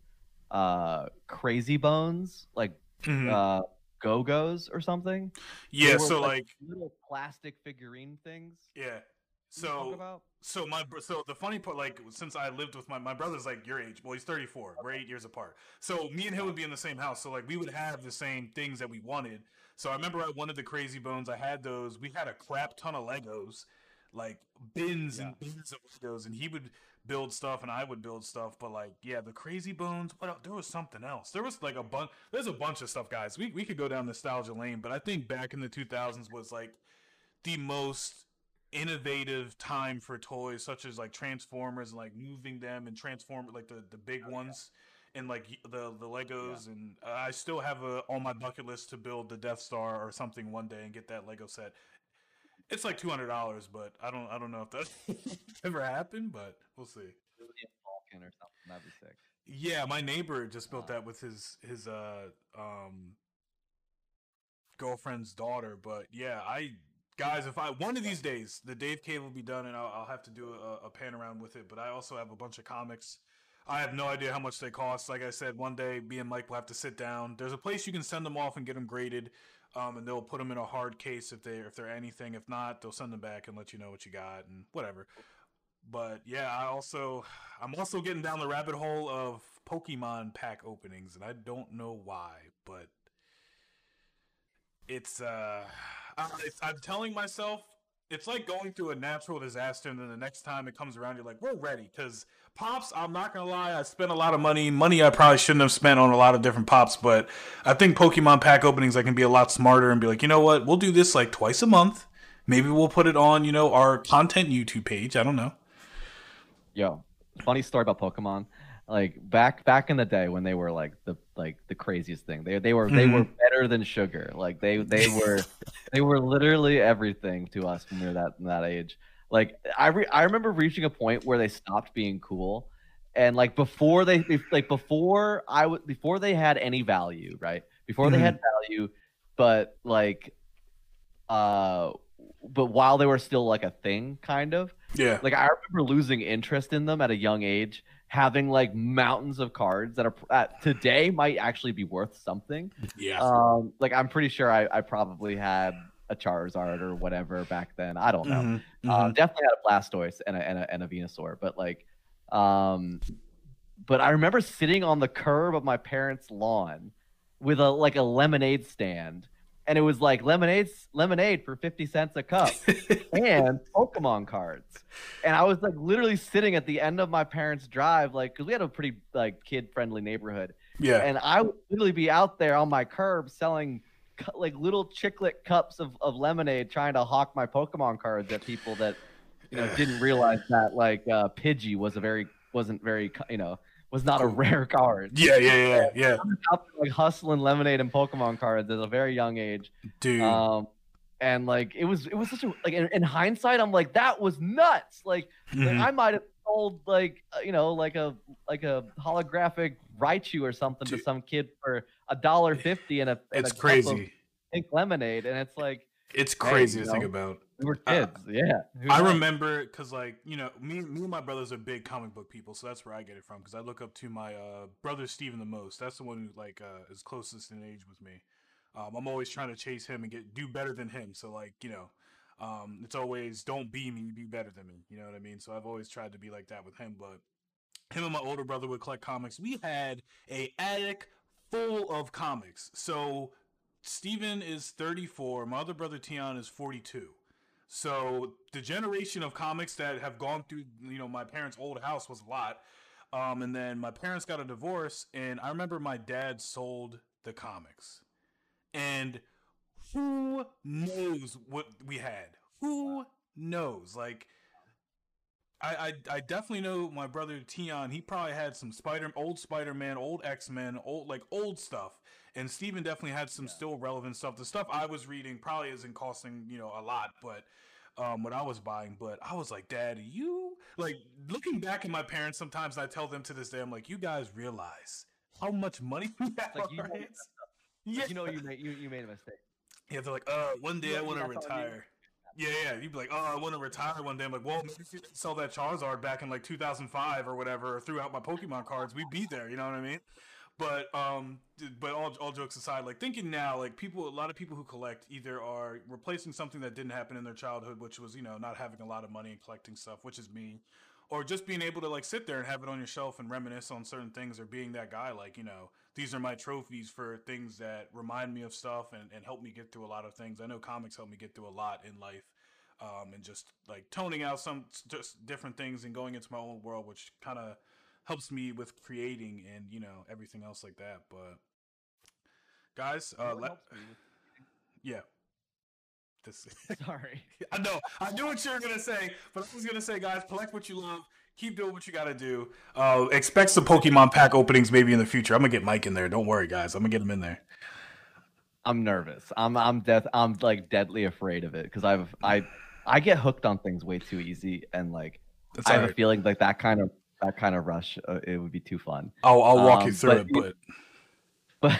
uh crazy bones, like Mhm. uh go-go's or something. Yeah, so like, little plastic figurine things. yeah. So so my so the funny part like since I lived with my my brother's like your age, well he's 34. We're 8 years apart. So me and him would be in the same house. So like we would have the same things that we wanted. So I remember I wanted the crazy bones. I had those. We had a crap ton of Legos, like bins and bins of Legos and he would build stuff and I would build stuff, but like yeah, the crazy bones, what el- there was something else. There was like a bunch there's a bunch of stuff, guys. We we could go down nostalgia lane, but I think back in the 2000s was like the most innovative time for toys such as like transformers and like moving them and transform like the the big ones and like the the legos and uh, i still have a on my bucket list to build the death star or something one day and get that lego set it's like $200 but i don't i don't know if that ever happened but we'll see Falcon or something. That'd be sick. yeah, my neighbor just built Uh. that with his his uh um girlfriend's daughter. But yeah, I guys, if I one of these days the Dave Cave will be done, and I'll, I'll have to do a, a pan around with it. But I also have a bunch of comics. I have no idea how much they cost. Like I said, one day me and Mike will have to sit down. There's a place you can send them off and get them graded, um, and they'll put them in a hard case if they if they're anything. If not, they'll send them back and let you know what you got and whatever. But yeah, I also I'm also getting down the rabbit hole of Pokemon pack openings, and I don't know why, but it's uh, I, it's, I'm telling myself it's like going through a natural disaster, and then the next time it comes around, you're like, we're ready. Because pops, I'm not gonna lie, I spent a lot of money, money I probably shouldn't have spent on a lot of different pops, but I think Pokemon pack openings I can be a lot smarter and be like, you know what, we'll do this like twice a month. Maybe we'll put it on, you know, our content YouTube page. I don't know. Yo, funny story about Pokemon. Like back back in the day when they were like the like the craziest thing. They they were they were better than sugar. Like they they were they were literally everything to us when we were that that age. Like I re- I remember reaching a point where they stopped being cool, and like before they like before I would before they had any value, right? Before they had value, but like uh but while they were still like a thing kind of Yeah. like i remember losing interest in them at a young age having like mountains of cards that are uh, today might actually be worth something Yeah. um like i'm pretty sure i, I probably had a charizard or whatever back then i don't know Mhm, uh, mhm. definitely had a blastoise and a, and a and a venusaur but like um but i remember sitting on the curb of my parents lawn with a like a lemonade stand and it was like lemonade lemonade for 50 cents a cup and pokemon cards and i was like literally sitting at the end of my parents drive like because we had a pretty like kid friendly neighborhood yeah. and I would literally be out there on my curb selling like little chiclet cups of, of lemonade, trying to hawk my Pokemon cards at people that you know didn't realize that like uh, Pidgey was a very wasn't very you know was not a rare card. yeah, yeah, yeah, yeah. Out there, like hustling lemonade and Pokemon cards at a very young age. Dude. Um, and like it was it was such a like in, in hindsight, I'm like that was nuts. Like like, Mhm. I might have sold like uh, you know like a like a holographic Raichu or something to some kid for a dollar fifty and a and it's a crazy. pink lemonade, and it's like It's crazy you to think about. we were Uh, kids. yeah, Who I knows? remember because, like, you know, me, me and my brothers are big comic book people, so that's where I get it from. Because I look up to my uh, brother Steven the most. That's the one who like uh, is closest in age with me. Um, I'm always trying to chase him and get do better than him. So, like, you know, um, it's always don't be me, be better than me. You know what I mean? So I've always tried to be like that with him. But him and my older brother would collect comics. We had a attic full of comics. So Steven is 34. My other brother Tion is 42. So the generation of comics that have gone through, you know, my parents' old house was a lot. Um, and then my parents got a divorce, and I remember my dad sold the comics. And who knows what we had? Who knows? Like, I, I, I definitely know my brother Tion. He probably had some Spider, old Spider Man, old X Men, old like old stuff. And Steven definitely had some still relevant stuff. The stuff I was reading probably isn't costing you know a lot, but um, what I was buying. But I was like, Dad, you like looking back at my parents. Sometimes I tell them to this day, I'm like, you guys realize how much money we have. like you our know, like, Yeah. you know you made you, you made a mistake. Yeah, they're like, uh, one day You- I want to retire. Yeah, yeah. You'd be like, oh, I want to retire one day. I'm like, well, you sell that Charizard back in like 2005 or whatever, or threw out my Pokemon cards, we'd be there. You know what I mean? But um, but all all jokes aside, like thinking now, like people, a lot of people who collect either are replacing something that didn't happen in their childhood, which was you know not having a lot of money and collecting stuff, which is me, or just being able to like sit there and have it on your shelf and reminisce on certain things, or being that guy, like you know, these are my trophies for things that remind me of stuff and, and help me get through a lot of things. I know comics help me get through a lot in life. Um, and just like toning out some just different things and going into my own world, which kind of helps me with creating and you know everything else like that. But guys, uh, let, helps me with- yeah, this Sorry. I know I knew what you were gonna say, but I was gonna say, guys, collect what you love. Keep doing what you gotta do. Uh, expect some Pokemon pack openings maybe in the future. I'm gonna get Mike in there. Don't worry, guys. I'm gonna get him in there. I'm nervous. I'm I'm death. I'm like deadly afraid of it because I've I I get hooked on things way too easy and like That's I have a feeling like that kind of that kind of rush uh, it would be too fun. I'll, I'll walk you um, through but it, but but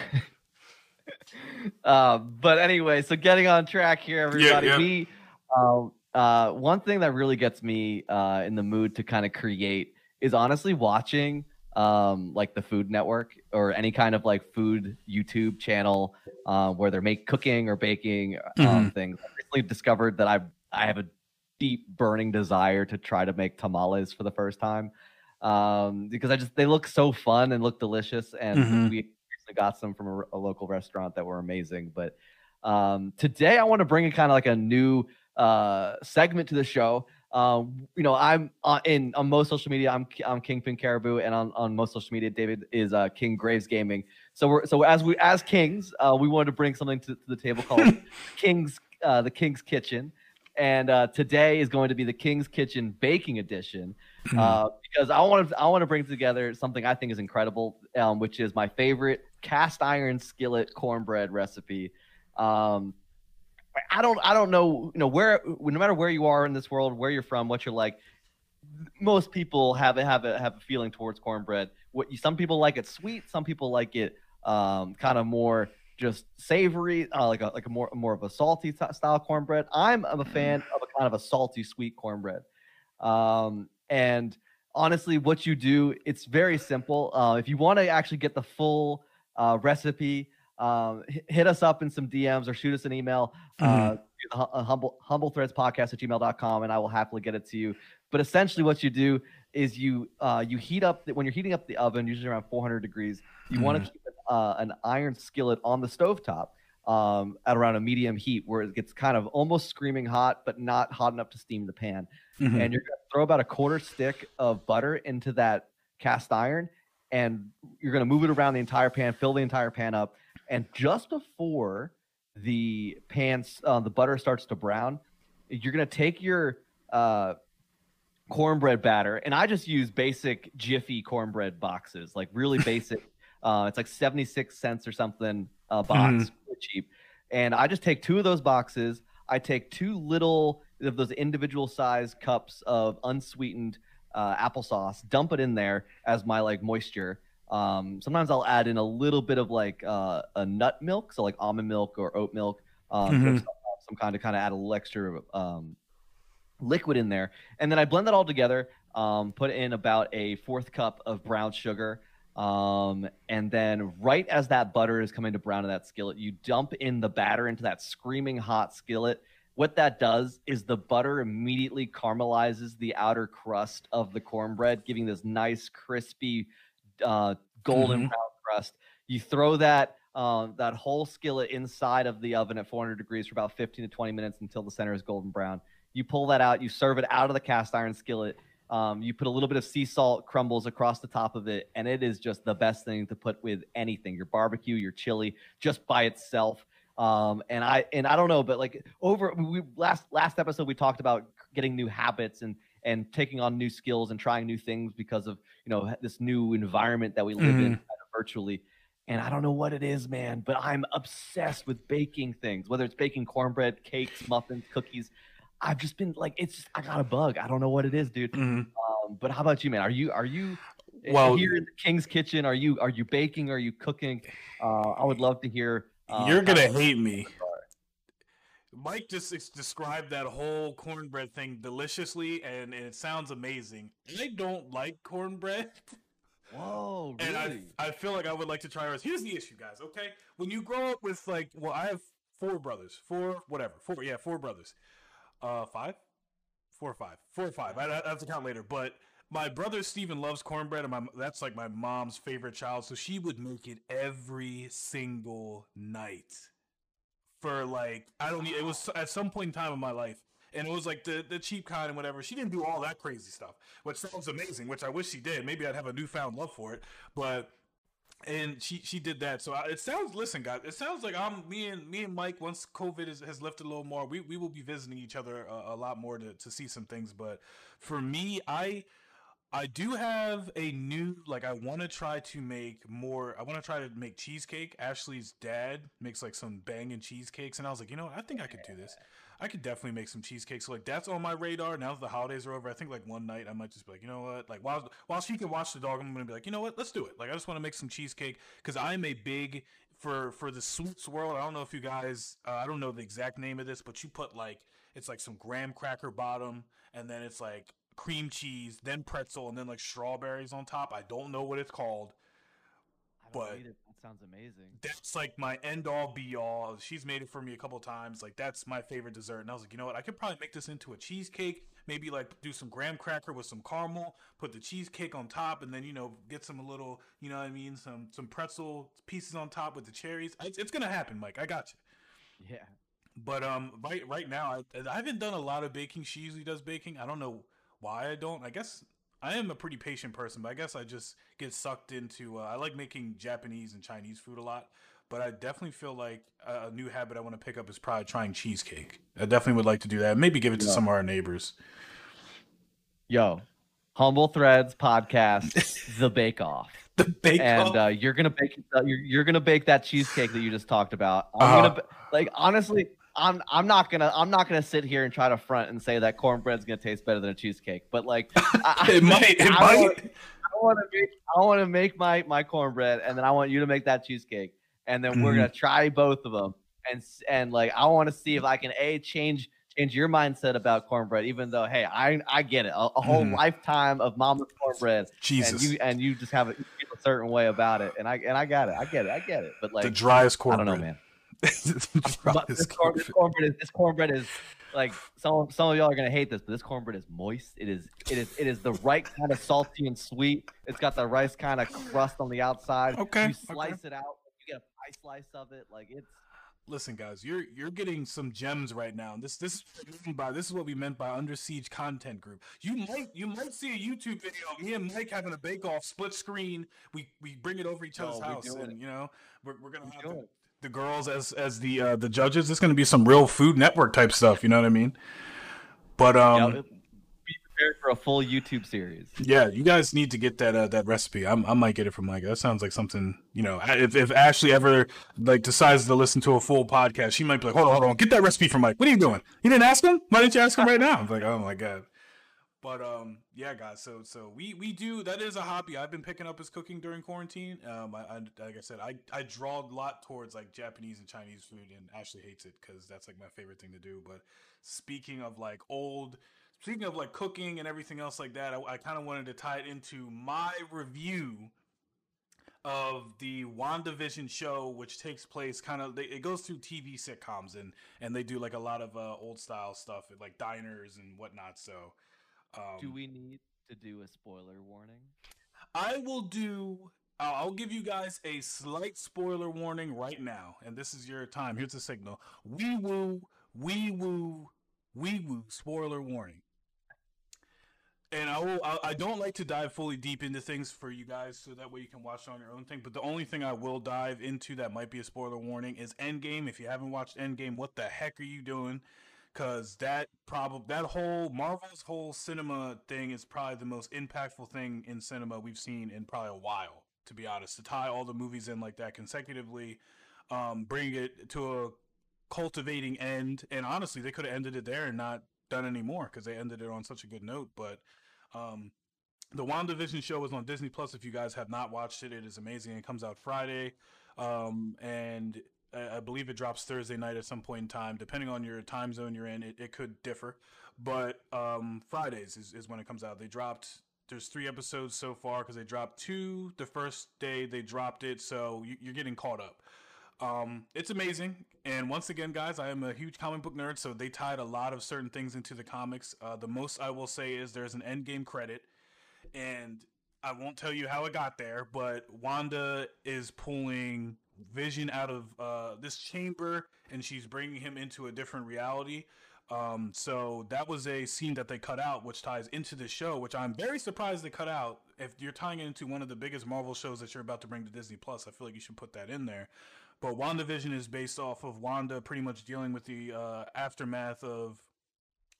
um, but anyway, so getting on track here, everybody. yeah. We um, uh, one thing that really gets me uh, in the mood to kind of create is honestly watching um, like the Food Network or any kind of like food YouTube channel uh, where they're make cooking or baking um, things. I recently discovered that I I have a deep burning desire to try to make tamales for the first time um, because I just they look so fun and look delicious, and Mhm. we got some from a local restaurant that were amazing. But um, today I want to bring a kind of like a new uh, segment to the show. Um, you know, I'm uh, in on most social media. I'm I'm Kingpin Caribou, and on, on most social media, David is uh, King Graves Gaming. So we're so as we as kings, uh, we wanted to bring something to, to the table called King's uh, the King's Kitchen, and uh, today is going to be the King's Kitchen Baking Edition uh, because I want to I want to bring together something I think is incredible, um, which is my favorite cast iron skillet cornbread recipe. Um, I don't I don't know you know where no matter where you are in this world, where you're from, what you're like. most people have a, have a have a feeling towards cornbread. What you, some people like it sweet, some people like it um, kind of more just savory, uh, like a like a more more of a salty style cornbread. I'm, I'm a fan of a kind of a salty sweet cornbread. Um, and honestly, what you do, it's very simple. Uh, if you want to actually get the full uh, recipe, um, hit us up in some DMs or shoot us an email. Uh, mm-hmm. Uh, humble humble threads podcast at gmail.com and I will happily get it to you. But essentially, what you do is you uh, you heat up the, when you're heating up the oven, usually around 400 degrees. You mm-hmm. want to keep uh, an iron skillet on the stove top um, at around a medium heat where it gets kind of almost screaming hot, but not hot enough to steam the pan. Mm-hmm. And you're going to throw about a quarter stick of butter into that cast iron, and you're going to move it around the entire pan, fill the entire pan up. And just before the pans, uh, the butter starts to brown, you're going to take your uh, cornbread batter, and I just use basic Jiffy cornbread boxes, like really basic. uh, it's like 76 cents or something a box, mm. Cheap. And I just take two of those boxes. I take two little of those individual size cups of unsweetened uh, applesauce, dump it in there as my like moisture. Um, sometimes I'll add in a little bit of like uh, a nut milk, so like almond milk or oat milk, um, mm-hmm. some, some, kind of kind of add a little extra um, liquid in there, and then I blend that all together. Um, put in about a fourth cup of brown sugar, um, and then right as that butter is coming to brown in that skillet, you dump in the batter into that screaming hot skillet. What that does is the butter immediately caramelizes the outer crust of the cornbread, giving this nice, crispy, uh, golden mm-hmm. brown crust. You throw that uh, that whole skillet inside of the oven at 400 degrees for about 15 to 20 minutes until the center is golden brown. You pull that out, you serve it out of the cast iron skillet. Um, you put a little bit of sea salt crumbles across the top of it, and it is just the best thing to put with anything. Your barbecue, your chili, just by itself. Um, and I and I don't know, but like over we last last episode we talked about getting new habits and and taking on new skills and trying new things because of you know this new environment that we live mm-hmm. in kind of virtually. And I don't know what it is, man, but I'm obsessed with baking things, whether it's baking cornbread, cakes, muffins, cookies. I've just been like, it's just, I got a bug. I don't know what it is, dude. Mm-hmm. Um, but how about you, man? Are you are you well here in the King's Kitchen? Are you are you baking? Are you cooking? Uh, I would love to hear. Uh, You're gonna hate me. Mike just described that whole cornbread thing deliciously, and, and it sounds amazing. I don't like cornbread. Whoa, really? And I, I feel like I would like to try ours. Here's the issue, guys. Okay, when you grow up with like, well, I have four brothers, four whatever, four yeah, four brothers. Uh, five, four or five, four or five. I, I have to count later. But my brother Steven loves cornbread, and my that's like my mom's favorite child. So she would make it every single night for like I don't. Need it was at some point in time in my life, and it was like the the cheap kind and whatever. She didn't do all that crazy stuff, which sounds amazing. Which I wish she did. Maybe I'd have a newfound love for it, but and she she did that. So I, it sounds. Listen, guys, it sounds like I'm me and me and Mike. Once COVID is, has lifted a little more, we, we will be visiting each other a, a, lot more to, to see some things. But for me, I I do have a new like I want to try to make more. I want to try to make cheesecake. Ashley's dad makes like some banging cheesecakes, and I was like, you know, what? I think I could do this. I could definitely make some cheesecake. So like that's on my radar. Now that the holidays are over, I think like one night I might just be like, you know what? Like while while she can watch the dog, I'm gonna be like, you know what? Let's do it. Like I just want to make some cheesecake because I'm a big for for the sweets world. I don't know if you guys, uh, I don't know the exact name of this, but you put like it's like some graham cracker bottom, and then it's like cream cheese, then pretzel, and then like strawberries on top. I don't know what it's called but sounds amazing. That's like my end all be all. She's made it for me a couple times. Like that's my favorite dessert. And I was like, you know what? I could probably make this into a cheesecake. Maybe like do some graham cracker with some caramel, put the cheesecake on top, and then you know get some little, you know what I mean, some some pretzel pieces on top with the cherries. It's, it's gonna happen, Mike. I got you. Yeah. But um, right right now, I, I haven't done a lot of baking. She usually does baking. I don't know why I don't. I guess I am a pretty patient person, but I guess I just get sucked into. Uh, I like making Japanese and Chinese food a lot, but I definitely feel like a, a new habit I want to pick up is probably trying cheesecake. I definitely would like to do that. Maybe give it to some of our neighbors. Yo, Humble Threads podcast, The Bake Off. the Bake Off, and uh, you're gonna bake. Uh, you're, you're gonna bake that cheesecake that you just talked about. I'm uh, gonna like honestly. I'm I'm not gonna I'm not gonna sit here and try to front and say that cornbread's gonna taste better than a cheesecake. But like, I, it might. It I might. want, I want to make I want to make my my cornbread, and then I want you to make that cheesecake, and then we're Mhm. gonna try both of them, and and like I want to see if I can a change change your mindset about cornbread, even though hey I I get it a, a whole Mhm. lifetime of mama's cornbread, Jesus. and you and you just have a, you feel a certain way about it, and I and I got it I get it I get it, but like the driest I cornbread. don't know man. The But this, corn, this cornbread. cornbread is this cornbread is like some some of y'all are gonna hate this, but this cornbread is moist. It is it is it is the right kind of salty and sweet. It's got the rice kind of crust on the outside. Okay, You slice it out. You get a pie slice of it. Like it's Listen, guys, you're you're getting some gems right now. This this is what we by this is what we meant by under siege content group. You might you might see a YouTube video of me and Mike having a bake off split screen. We we bring it over each other's we house, and it. you know we're, we're gonna We have doing the, girls as as the uh, the judges. It's gonna be some real Food Network type stuff. You know what I mean? But um, it- be prepared for a full YouTube series. Yeah, you guys need to get that uh, that recipe. I'm, I might get it from Mike. That sounds like something you know. If if Ashley ever like decides to listen to a full podcast, she might be like, "Hold on, hold on, get that recipe from Mike." What are you doing? You didn't ask him? Why didn't you ask him right now? I'm like, oh my god. But um, yeah, guys. So so we we do that is a hobby. I've been picking up is cooking during quarantine. Um, I, I like I said, I I draw a lot towards like Japanese and Chinese food, and Ashley hates it because that's like my favorite thing to do. But speaking of like old speaking of like cooking and everything else like that, I, I kind of wanted to tie it into my review of the WandaVision show, which takes place kind of it goes through TV sitcoms and and they do like a lot of uh, old style stuff like diners and whatnot. So, um, Do we need to do a spoiler warning? I will do. I'll I'll give you guys a slight spoiler warning right now, and this is your time. Here's the signal: wee woo, wee woo, wee woo. Spoiler warning. And I will. I, I don't like to dive fully deep into things for you guys, so that way you can watch it on your own thing. But the only thing I will dive into that might be a spoiler warning is Endgame. If you haven't watched Endgame, what the heck are you doing? Because that probably that whole Marvel's whole cinema thing is probably the most impactful thing in cinema we've seen in probably a while. To be honest, to tie all the movies in like that consecutively, um, bring it to a cultivating end. And honestly, they could have ended it there and not done any more because they ended it on such a good note. But um, the WandaVision show is on Disney Plus. If you guys have not watched it, it is amazing. It comes out Friday, um, and I, believe it drops Thursday night at some point in time. Depending on your time zone you're in, it, it could differ. But um, Fridays is, is when it comes out. They dropped. There's three episodes so far because they dropped two the first day they dropped it, so you, you're getting caught up. Um, it's amazing. And once again, guys, I am a huge comic book nerd, so they tied a lot of certain things into the comics. Uh, the most I will say is there's an end game credit, and I won't tell you how it got there, but Wanda is pulling Vision out of uh, this chamber, and she's bringing him into a different reality. Um, so that was a scene that they cut out, which ties into the show, which I'm very surprised they cut out. If you're tying it into one of the biggest Marvel shows that you're about to bring to Disney Plus, I feel like you should put that in there. But WandaVision is based off of Wanda pretty much dealing with the uh, aftermath of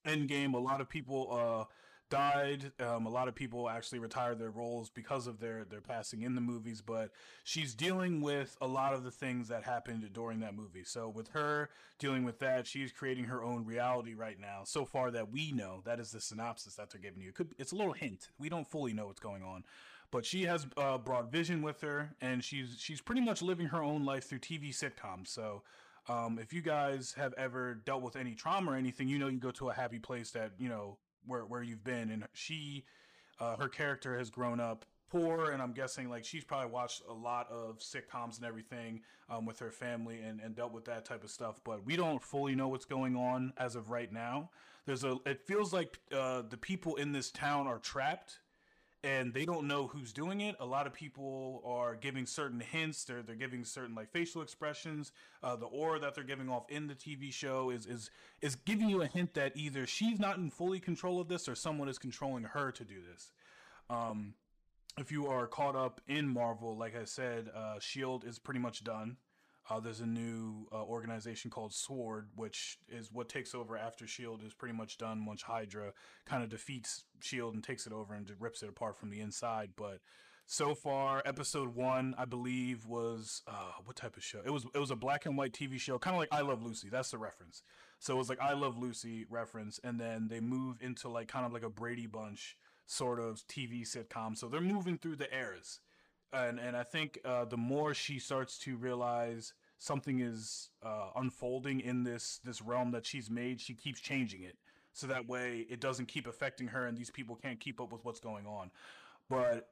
Endgame. A lot of people uh, died. Um, a lot of people actually retired their roles because of their their passing in the movies. But she's dealing with a lot of the things that happened during that movie. So with her dealing with that, she's creating her own reality right now. So far that we know, that is the synopsis that they're giving you. It could, it's a little hint. We don't fully know what's going on but she has uh, brought Vision with her, and she's she's pretty much living her own life through TV sitcoms. So, um, if you guys have ever dealt with any trauma or anything, you know you go to a happy place that you know where where you've been, and she, uh, her character has grown up poor, and I'm guessing like she's probably watched a lot of sitcoms and everything um, with her family and and dealt with that type of stuff. But we don't fully know what's going on as of right now. There's a it feels like uh, the people in this town are trapped and they don't know who's doing it. A lot of people are giving certain hints. They're they're giving certain like facial expressions. Uh, the aura that they're giving off in the TV show is is is giving you a hint that either she's not in fully control of this or someone is controlling her to do this. Um, if you are caught up in Marvel, like I said, uh, Shield is pretty much done. Uh, there's a new uh, organization called Sword, which is what takes over after Shield is pretty much done. Once Hydra kind of defeats Shield and takes it over and rips it apart from the inside, but so far, episode one, I believe, was uh, what type of show? It was it was a black and white TV show, kind of like I Love Lucy. That's the reference. So it was like I Love Lucy reference, and then they move into like kind of like a Brady Bunch sort of TV sitcom. So they're moving through the eras, and and I think uh, the more she starts to realize something is uh, unfolding in this this realm that she's made, she keeps changing it so that way it doesn't keep affecting her and these people can't keep up with what's going on. But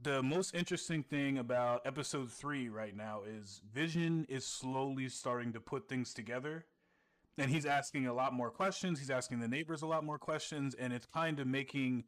the most interesting thing about episode three right now is Vision is slowly starting to put things together. And he's asking a lot more questions. He's asking the neighbors a lot more questions. And it's kind of making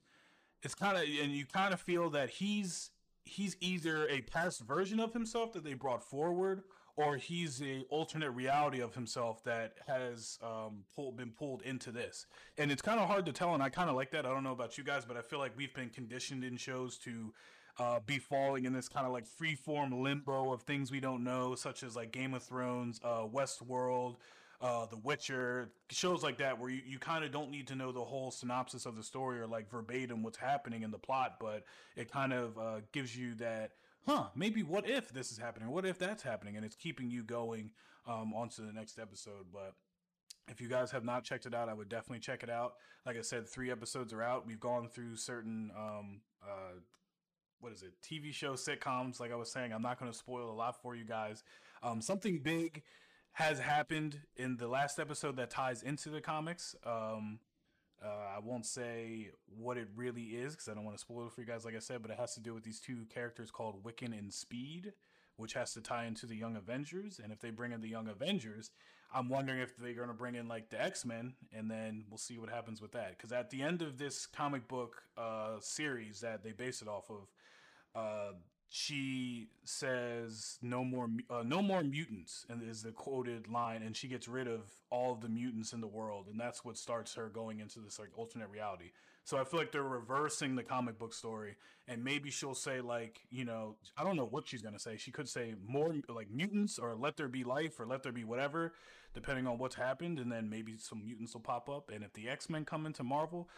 it's kind of and you kind of feel that he's he's either a past version of himself that they brought forward or he's a alternate reality of himself that has um, pulled, been pulled into this. And it's kind of hard to tell, and I kind of like that. I don't know about you guys, but I feel like we've been conditioned in shows to uh, be falling in this kind of like free form limbo of things we don't know, such as like Game of Thrones, uh, Westworld, uh, The Witcher, shows like that where you, you kind of don't need to know the whole synopsis of the story or like verbatim what's happening in the plot, but it kind of uh, gives you that, huh, maybe what if this is happening? What if that's happening? And it's keeping you going um, onto the next episode. But if you guys have not checked it out, I would definitely check it out. Like I said, three episodes are out. We've gone through certain um, uh, what is it TV show sitcoms. Like I was saying, I'm not going to spoil a lot for you guys. Um, something big has happened in the last episode that ties into the comics. Um, uh, I won't say what it really is because I don't want to spoil it for you guys, like I said, but it has to do with these two characters called Wiccan and Speed, which has to tie into the Young Avengers. And if they bring in the Young Avengers, I'm wondering if they're going to bring in like the X Men, and then we'll see what happens with that. Because at the end of this comic book uh, series that they base it off of, uh, she says no more uh, no more mutants and is the quoted line and she gets rid of all of the mutants in the world and that's what starts her going into this like alternate reality. So i feel like they're reversing the comic book story and maybe she'll say like you know i don't know what she's going to say. She could say more like mutants or let there be life or let there be whatever depending on what's happened and then maybe some mutants will pop up and if the x-men come into marvel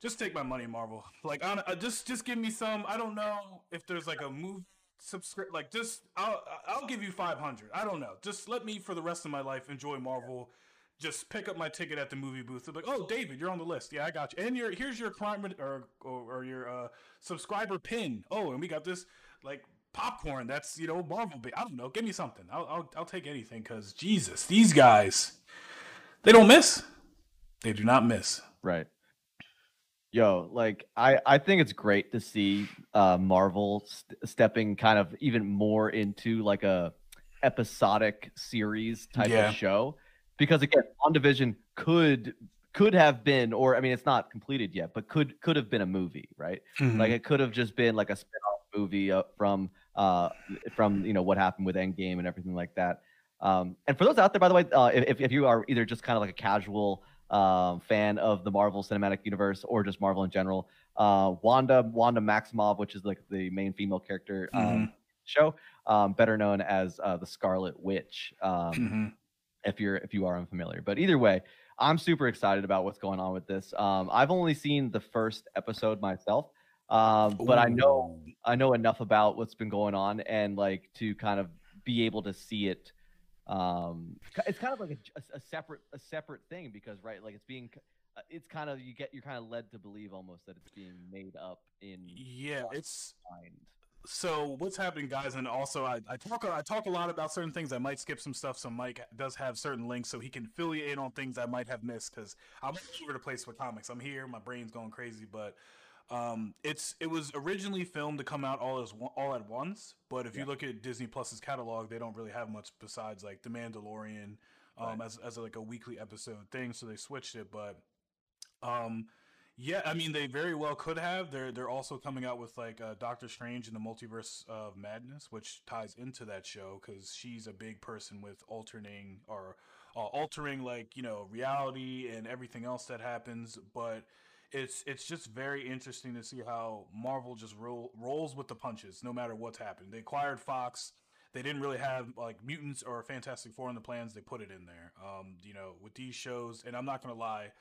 just take my money, Marvel. Like, on, uh, just just give me some. I don't know if there's like a move subscribe. Like, just I'll I'll give you five hundred. I don't know. Just let me for the rest of my life enjoy Marvel. Just pick up my ticket at the movie booth. They're like, oh, David, you're on the list. Yeah, I got you. And your here's your crime or or, or your uh, subscriber pin. Oh, and we got this like popcorn. That's you know Marvel. I don't know. Give me something. I'll I'll, I'll take anything because Jesus, these guys, they don't miss. They do not miss. Right. Yo, like I, I think it's great to see uh, Marvel st- stepping kind of even more into like a episodic series type yeah. of show, because again, WandaVision could could have been, or I mean, it's not completed yet, but could could have been a movie, right? Mm-hmm. Like it could have just been like a spin-off movie uh, from uh from you know what happened with Endgame and everything like that. Um, and for those out there, by the way, uh, if if you are either just kind of like a casual um, fan of the Marvel Cinematic Universe or just Marvel in general. Uh, Wanda Wanda Maximoff, which is like the main female character um, mm-hmm. show, um, better known as uh, the Scarlet Witch. Um, mm-hmm. If you're if you are unfamiliar, but either way, I'm super excited about what's going on with this. Um, I've only seen the first episode myself, um, but I know I know enough about what's been going on and like to kind of be able to see it um it's kind of like a, a, separate a separate thing because right like it's being uh, it's kind of you get you're kind of led to believe almost that it's being made up in yeah it's mind. so what's happening guys and also I, I talk i talk a lot about certain things i might skip some stuff so mike does have certain links so he can fill you in on things i might have missed because i'm all over the place with comics i'm here my brain's going crazy but um, it's it was originally filmed to come out all as all at once, but if yeah. you look at Disney Plus's catalog, they don't really have much besides like The Mandalorian, um, right. as as a, like a weekly episode thing. So they switched it, but um, yeah, I mean they very well could have. They're they're also coming out with like uh, Doctor Strange in the Multiverse of Madness, which ties into that show because she's a big person with alternating or uh, altering like you know reality and everything else that happens, but it's it's just very interesting to see how Marvel just roll, rolls with the punches no matter what's happened. They acquired Fox. They didn't really have like mutants or Fantastic Four in the plans. They put it in there. Um, you know, with these shows, and I'm not gonna lie,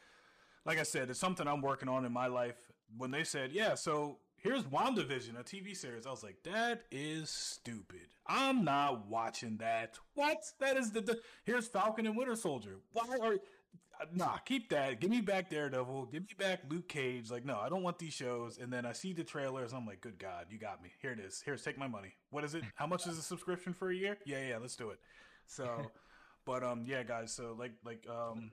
like I said, it's something I'm working on in my life. When they said, yeah, so here's WandaVision, a TV series. I was like, that is stupid. I'm not watching that. What? That is the, the here's Falcon and Winter Soldier. Why are nah, keep that. Give me back Daredevil. Give me back Luke Cage. Like, no, I don't want these shows. And then I see the trailers. I'm like, good God, you got me. Here it is. Here's take my money. What is it? How much is a subscription for a year? Yeah, yeah, let's do it. So, but um, yeah, guys. So like like um,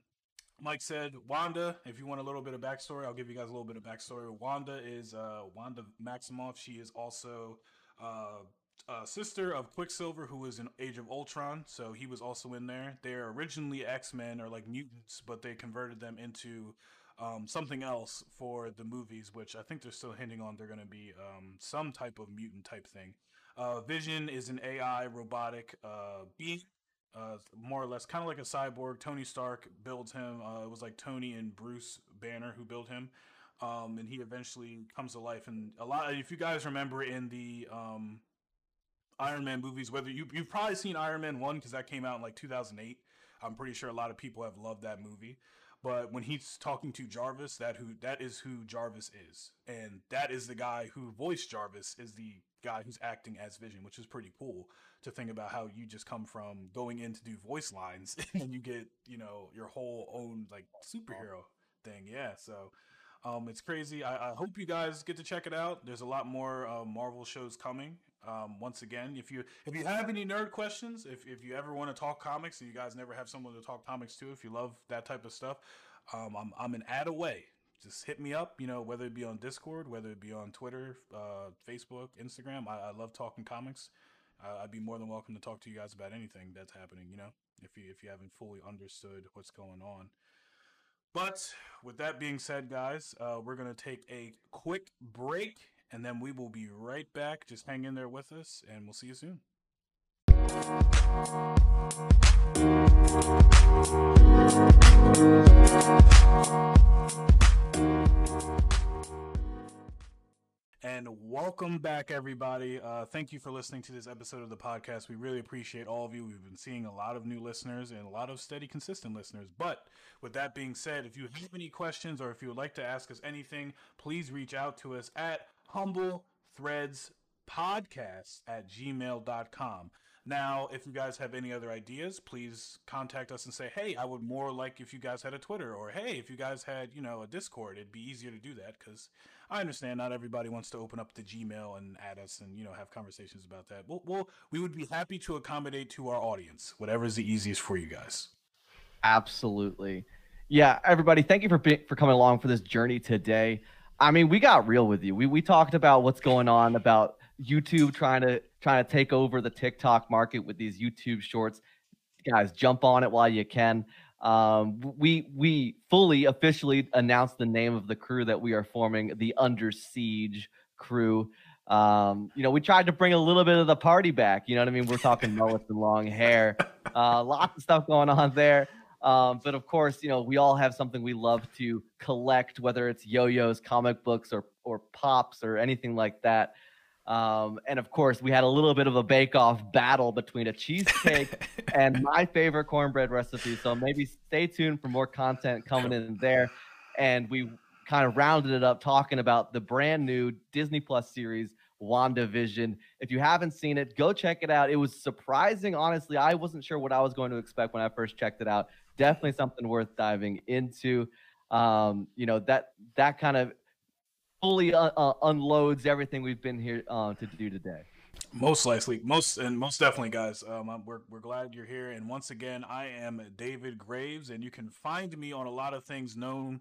Mike said, Wanda. If you want a little bit of backstory, I'll give you guys a little bit of backstory. Wanda is uh Wanda Maximoff. She is also uh uh, sister of Quicksilver, who was in Age of Ultron, so he was also in there. They're originally X Men or like mutants, but they converted them into um, something else for the movies, which I think they're still hinting on. They're going to be um, some type of mutant type thing. Uh, Vision is an AI robotic uh, being, uh, more or less kind of like a cyborg. Tony Stark builds him. Uh, it was like Tony and Bruce Banner who built him. Um, and he eventually comes to life. And a lot, if you guys remember in the um, Iron Man movies, whether you you've probably seen Iron Man one because that came out in like 2008. I'm pretty sure a lot of people have loved that movie. But when he's talking to Jarvis, that who that is who Jarvis is, and that is the guy who voiced Jarvis is the guy who's acting as Vision, which is pretty cool to think about how you just come from going in to do voice lines and you get you know your whole own like superhero thing. Yeah, so um, it's crazy. I, I, hope you guys get to check it out. There's a lot more uh, Marvel shows coming. Um, once again, if you if you have any nerd questions, if, if you ever want to talk comics and you guys never have someone to talk comics to, if you love that type of stuff, um, I'm I'm an ad away. Just hit me up, you know, whether it be on Discord, whether it be on Twitter, uh, Facebook, Instagram. I, I, love talking comics. Uh, I'd be more than welcome to talk to you guys about anything that's happening. You know, if you if you haven't fully understood what's going on. But with that being said, guys, uh, we're gonna take a quick break and then we will be right back. Just hang in there with us, and we'll see you soon. And welcome back, everybody. Uh, thank you for listening to this episode of the podcast. We really appreciate all of you. We've been seeing a lot of new listeners and a lot of steady, consistent listeners. But with that being said, if you have any questions or if you would like to ask us anything, please reach out to us at humble threads podcast at gmail.com. Now, if you guys have any other ideas, please contact us and say, hey, I would more like if you guys had a Twitter, or hey, if you guys had, you know, a Discord, it'd be easier to do that because I understand not everybody wants to open up the Gmail and add us and, you know, have conversations about that. Well, well we would be happy to accommodate to our audience, whatever is the easiest for you guys. Absolutely. Yeah, everybody, thank you for for coming along for this journey today. I mean, we got real with you. We we talked about what's going on about YouTube trying to trying to take over the TikTok market with these YouTube shorts. Guys, jump on it while you can. Um, we we fully officially announced the name of the crew that we are forming, the Under Siege crew. Um, you know, we tried to bring a little bit of the party back. You know what I mean? We're talking mullets and long hair. Uh, lots of stuff going on there. Um, but of course, you know, we all have something we love to collect, whether it's yo-yos, comic books, or or pops, or anything like that. Um, and of course, we had a little bit of a bake-off battle between a cheesecake and my favorite cornbread recipe. So maybe stay tuned for more content coming in there. And we kind of rounded it up talking about the brand new Disney Plus series WandaVision. If you haven't seen it, go check it out. It was surprising, honestly. I wasn't sure what I was going to expect when I first checked it out definitely something worth diving into. Um, you know that that kind of fully uh, unloads everything we've been here uh, to do today. Most likely, most and most definitely, guys. Um, we're we're glad you're here. And once again, I am David Graves, and you can find me on a lot of things known.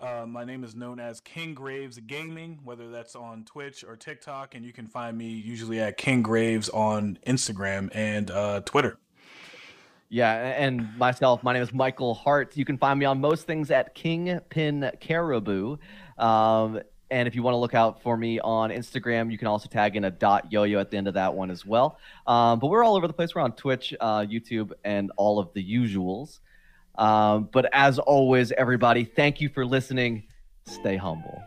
Uh, my name is known as King Graves Gaming, whether that's on Twitch or TikTok, and you can find me usually at King Graves on Instagram and uh, Twitter. Yeah, and myself, my name is Michael Hart. You can find me on most things at Kingpin Caribou. Um, and if you want to look out for me on Instagram, you can also tag in a dot yo-yo at the end of that one as well. Um, but we're all over the place. We're on Twitch, uh, YouTube, and all of the usuals. Um, but as always, everybody, thank you for listening. Stay humble.